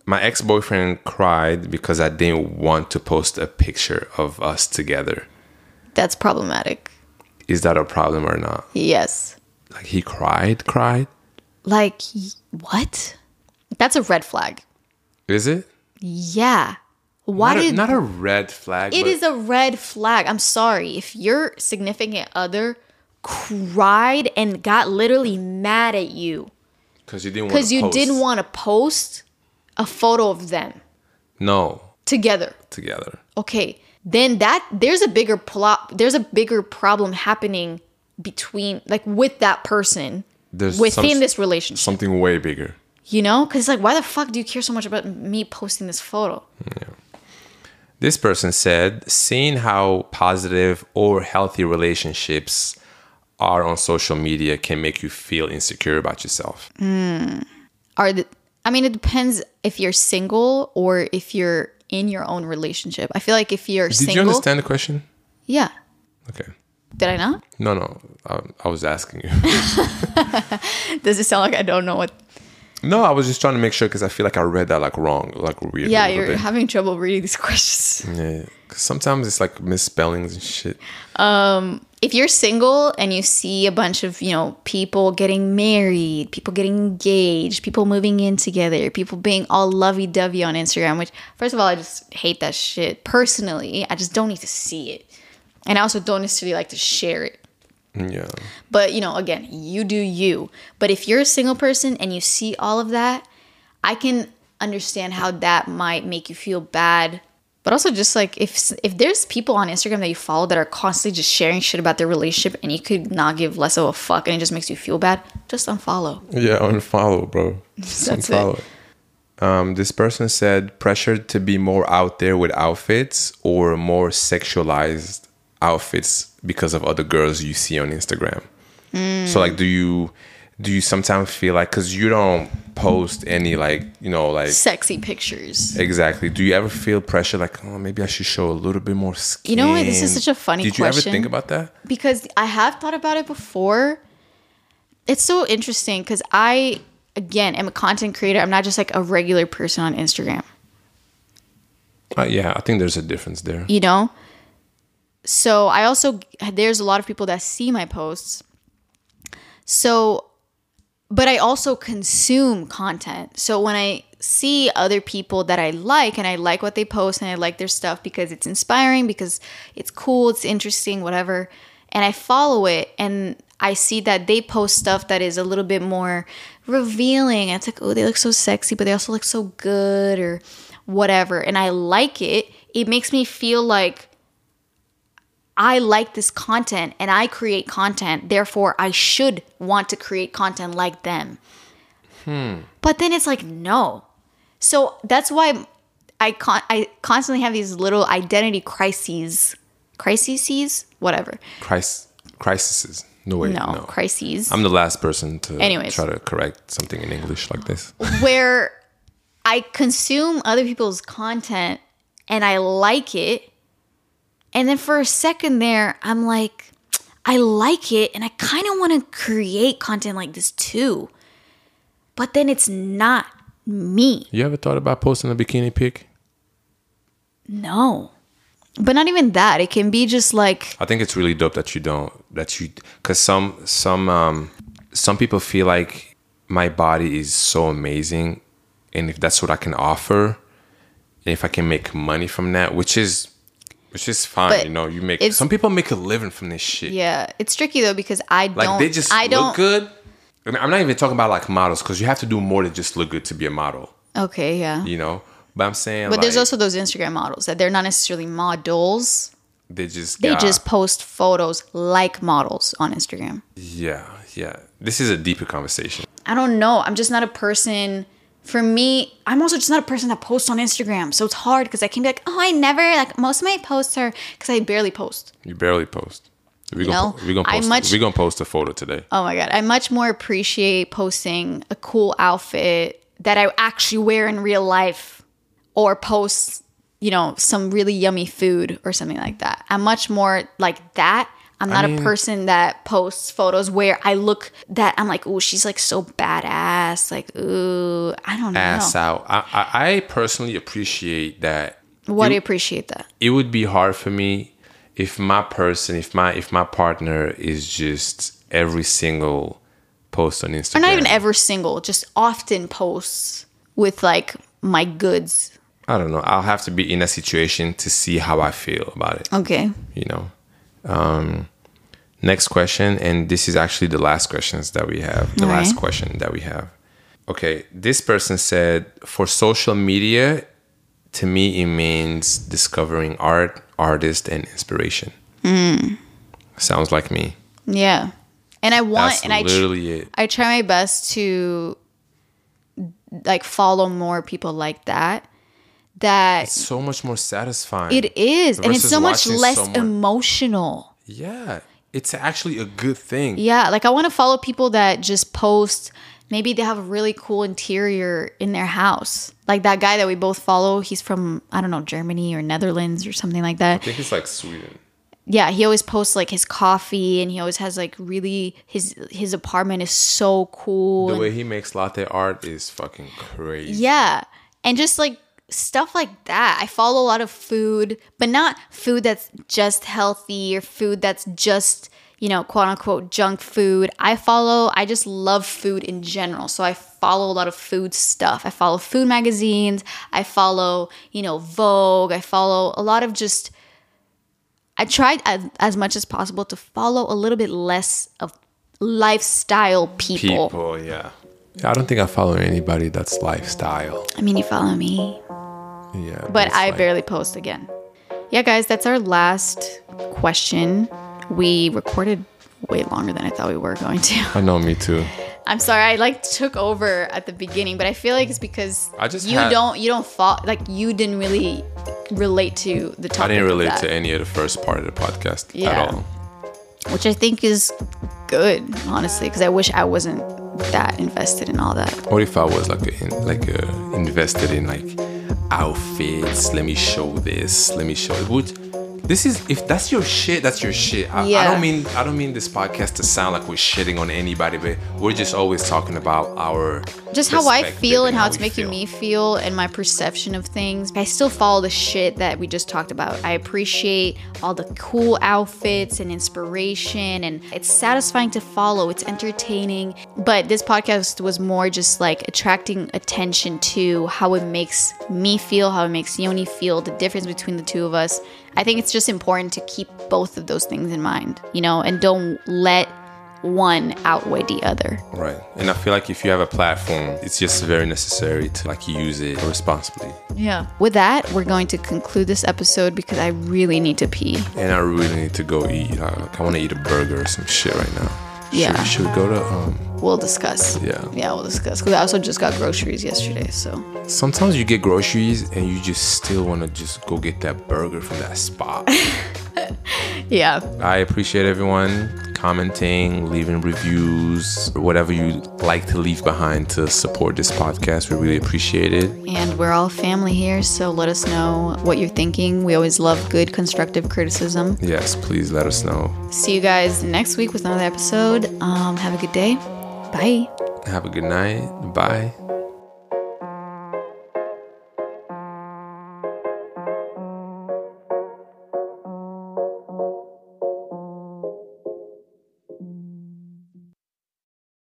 My ex boyfriend cried because I didn't want to post a picture of us together. That's problematic. Is that a problem or not? Yes. Like he cried, cried. Like what? That's a red flag. Is it? Yeah. Why not, a, did not a red flag. It is a red flag. I'm sorry. If your significant other cried and got literally mad at you because you didn't want because you didn't want to post a photo of them no together. together. Okay, then that there's a bigger plot. There's a bigger problem happening between like with that person There's within some- this relationship. Something way bigger. You know, because like, why the fuck do you care so much about me posting this photo? This person said, seeing how positive or healthy relationships are on social media can make you feel insecure about yourself. Hmm. are the I mean it depends if you're single or if you're in your own relationship. I feel like if you're Did single, Did you understand the question? yeah. Okay. Did I not? No, no. I, I was asking you. [laughs] Does it sound like I don't know what? No, I was just trying to make sure because I feel like I read that like wrong, like weird. Yeah, you're bit. having trouble reading these [laughs] questions. Yeah, 'cause sometimes it's like misspellings and shit. Um, If you're single and you see a bunch of you know people getting married, people getting engaged, people moving in together, people being all lovey-dovey on Instagram, which first of all I just hate that shit personally. I just don't need to see it, and I also don't necessarily like to share it. Yeah. But you know, again, you do you. But if you're a single person and you see all of that, I can understand how that might make you feel bad. But also just like if if there's people on Instagram that you follow that are constantly just sharing shit about their relationship and you could not give less of a fuck and it just makes you feel bad, just unfollow. Yeah, unfollow, bro. Just [laughs] That's unfollow. Um, this person said pressure to be more out there with outfits or more sexualized outfits because of other girls you see on Instagram. So like, do you do you sometimes feel like because you don't post any like you know like Sexy pictures. exactly? Do you ever feel pressure like oh maybe I should show a little bit more skin? You know what? This is such a funny Did you ever question. think about that? because I have thought about it before. It's so interesting because I, again, am a content creator. I'm not just like a regular person on Instagram, Uh, yeah, I think there's a difference there. you know? So I also, there's a lot of people that see my posts. So, but I also consume content. So when I see other people that I like and I like what they post and I like their stuff because it's inspiring, because it's cool, it's interesting, whatever, and I follow it and I see that they post stuff that is a little bit more revealing. It's like, oh, they look so sexy, but they also look so good or whatever. And I like it. It makes me feel like I like this content and I create content, therefore I should want to create content like them. Hmm. But then it's like no. So that's why I con- I constantly have these little identity crises, crises, whatever. Crisis, crises. No way. No, no. crises. I'm the last person to Anyways. try to correct something in English like this. [laughs] where I consume other people's content and I like it. And then for a second there, I'm like, I like it and I kind of want to create content like this too. But then it's not me. You ever thought about posting a bikini pic? No. But not even that. It can be just like, I think it's really dope that you don't that you because some some um some people feel like my body is so amazing, and if that's what I can offer, and if I can make money from that, which is which is fine, But you know, you make some people make a living from this shit. yeah, it's tricky though because I like don't. they just I don't. look good. I mean, I'm not even talking about like models because you have to do more than just look good to be a model, Okay, yeah. you know. But I'm saying, But there's also those Instagram models that they're not necessarily models. they just They got- just post photos like models on Instagram. yeah yeah. This is a deeper conversation. I don't know. I'm just not a person. For me, I'm also just not a person that posts on Instagram. So it's hard because I can be like, oh, I never like most of my posts are because I barely post. You barely post. We're gonna, we gonna I much- we gonna post a photo today. Oh my god, I much more appreciate posting a cool outfit that I actually wear in real life, or post you know, some really yummy food or something like that. I'm much more like that. I'm not mean- a person that posts photos where I look that I'm like, oh, she's like so badass. Like, ooh, I don't know. Ass out. I, I, I personally appreciate that. Why do You- you appreciate that? it would be hard for me if my person, if my if my partner is just every single post on Instagram. Or not even every single, just often posts with like my goods. I don't know. I'll have to be in a situation to see how I feel about it. Okay. You know. Um, next question, and this is actually the last questions that we have. The All last right. question that we have. Okay, this person said for social media, to me it means discovering art, artist, and inspiration. Hmm. Sounds like me. Yeah. And I want That's and I tr- literally it. I try my best to like follow more people like that. That so much more satisfying. it is, and it's so much less someone- emotional. Yeah, it's actually a good thing. Yeah, like I want to follow people that just post. Maybe they have a really cool interior in their house. Like that guy that we both follow. He's from I don't know Germany or Netherlands or something like that. I think it's like Sweden. yeah he always posts like his coffee and he always has like really his his apartment is so cool The way he makes latte art is fucking crazy. yeah and just like stuff like that. I follow a lot of food but not food that's just healthy or food that's just you know quote unquote junk food. I follow i just love food in general. So i follow a lot of food stuff. I follow food magazines. I follow you know vogue. I follow a lot of just I tried as, as much as possible to follow a little bit less of lifestyle people. People, yeah. I don't think I follow anybody that's lifestyle. I mean, you follow me, Yeah. but I like- barely post again. Yeah, guys, that's our last question. We recorded way longer than I thought we were going to. I know, me too. I'm sorry, I like took over at the beginning, but I feel like it's because I just you had- don't you don't fall like you didn't really relate to the topic. I didn't relate to any of the first part of the podcast Yeah. at all. which I think is good, honestly, because I wish I wasn't that invested in all that. What if I was like a, like a, invested in like outfits? Let me show this. Let me show it. Would this is if that's your shit, that's your shit. I, I don't mean I don't mean this podcast to sound like we're shitting on anybody, but we're just always talking about our just how I feel and how it's making feel. me feel and my perception of things. I still follow the shit that we just talked about. I appreciate all the cool outfits and inspiration, and it's satisfying to follow. It's entertaining. But this podcast was more just like attracting attention to how it makes me feel, how it makes Yoni feel, the difference between the two of us. I think it's just important to keep both of those things in mind, you know, and don't let one outweigh the other. Right. And I feel like if you have a platform, it's just very necessary to like use it responsibly. Yeah. With that, we're going to conclude this episode because I really need to pee. And I really need to go eat. Like, I want to eat a burger or some shit right now. Yeah. Should, should we go to um We'll discuss. Yeah. Yeah, we'll discuss. Because I also just got groceries yesterday, so. sometimes you get groceries and you just still want to just go get that burger from that spot. [laughs] Yeah. I appreciate everyone commenting, leaving reviews, whatever you like to leave behind to support this podcast. We really appreciate it. And we're all family here, so let us know what you're thinking. We always love good, constructive criticism. Yes, please let us know. See you guys next week with another episode. Um, have a good day. Bye. Have a good night. Bye.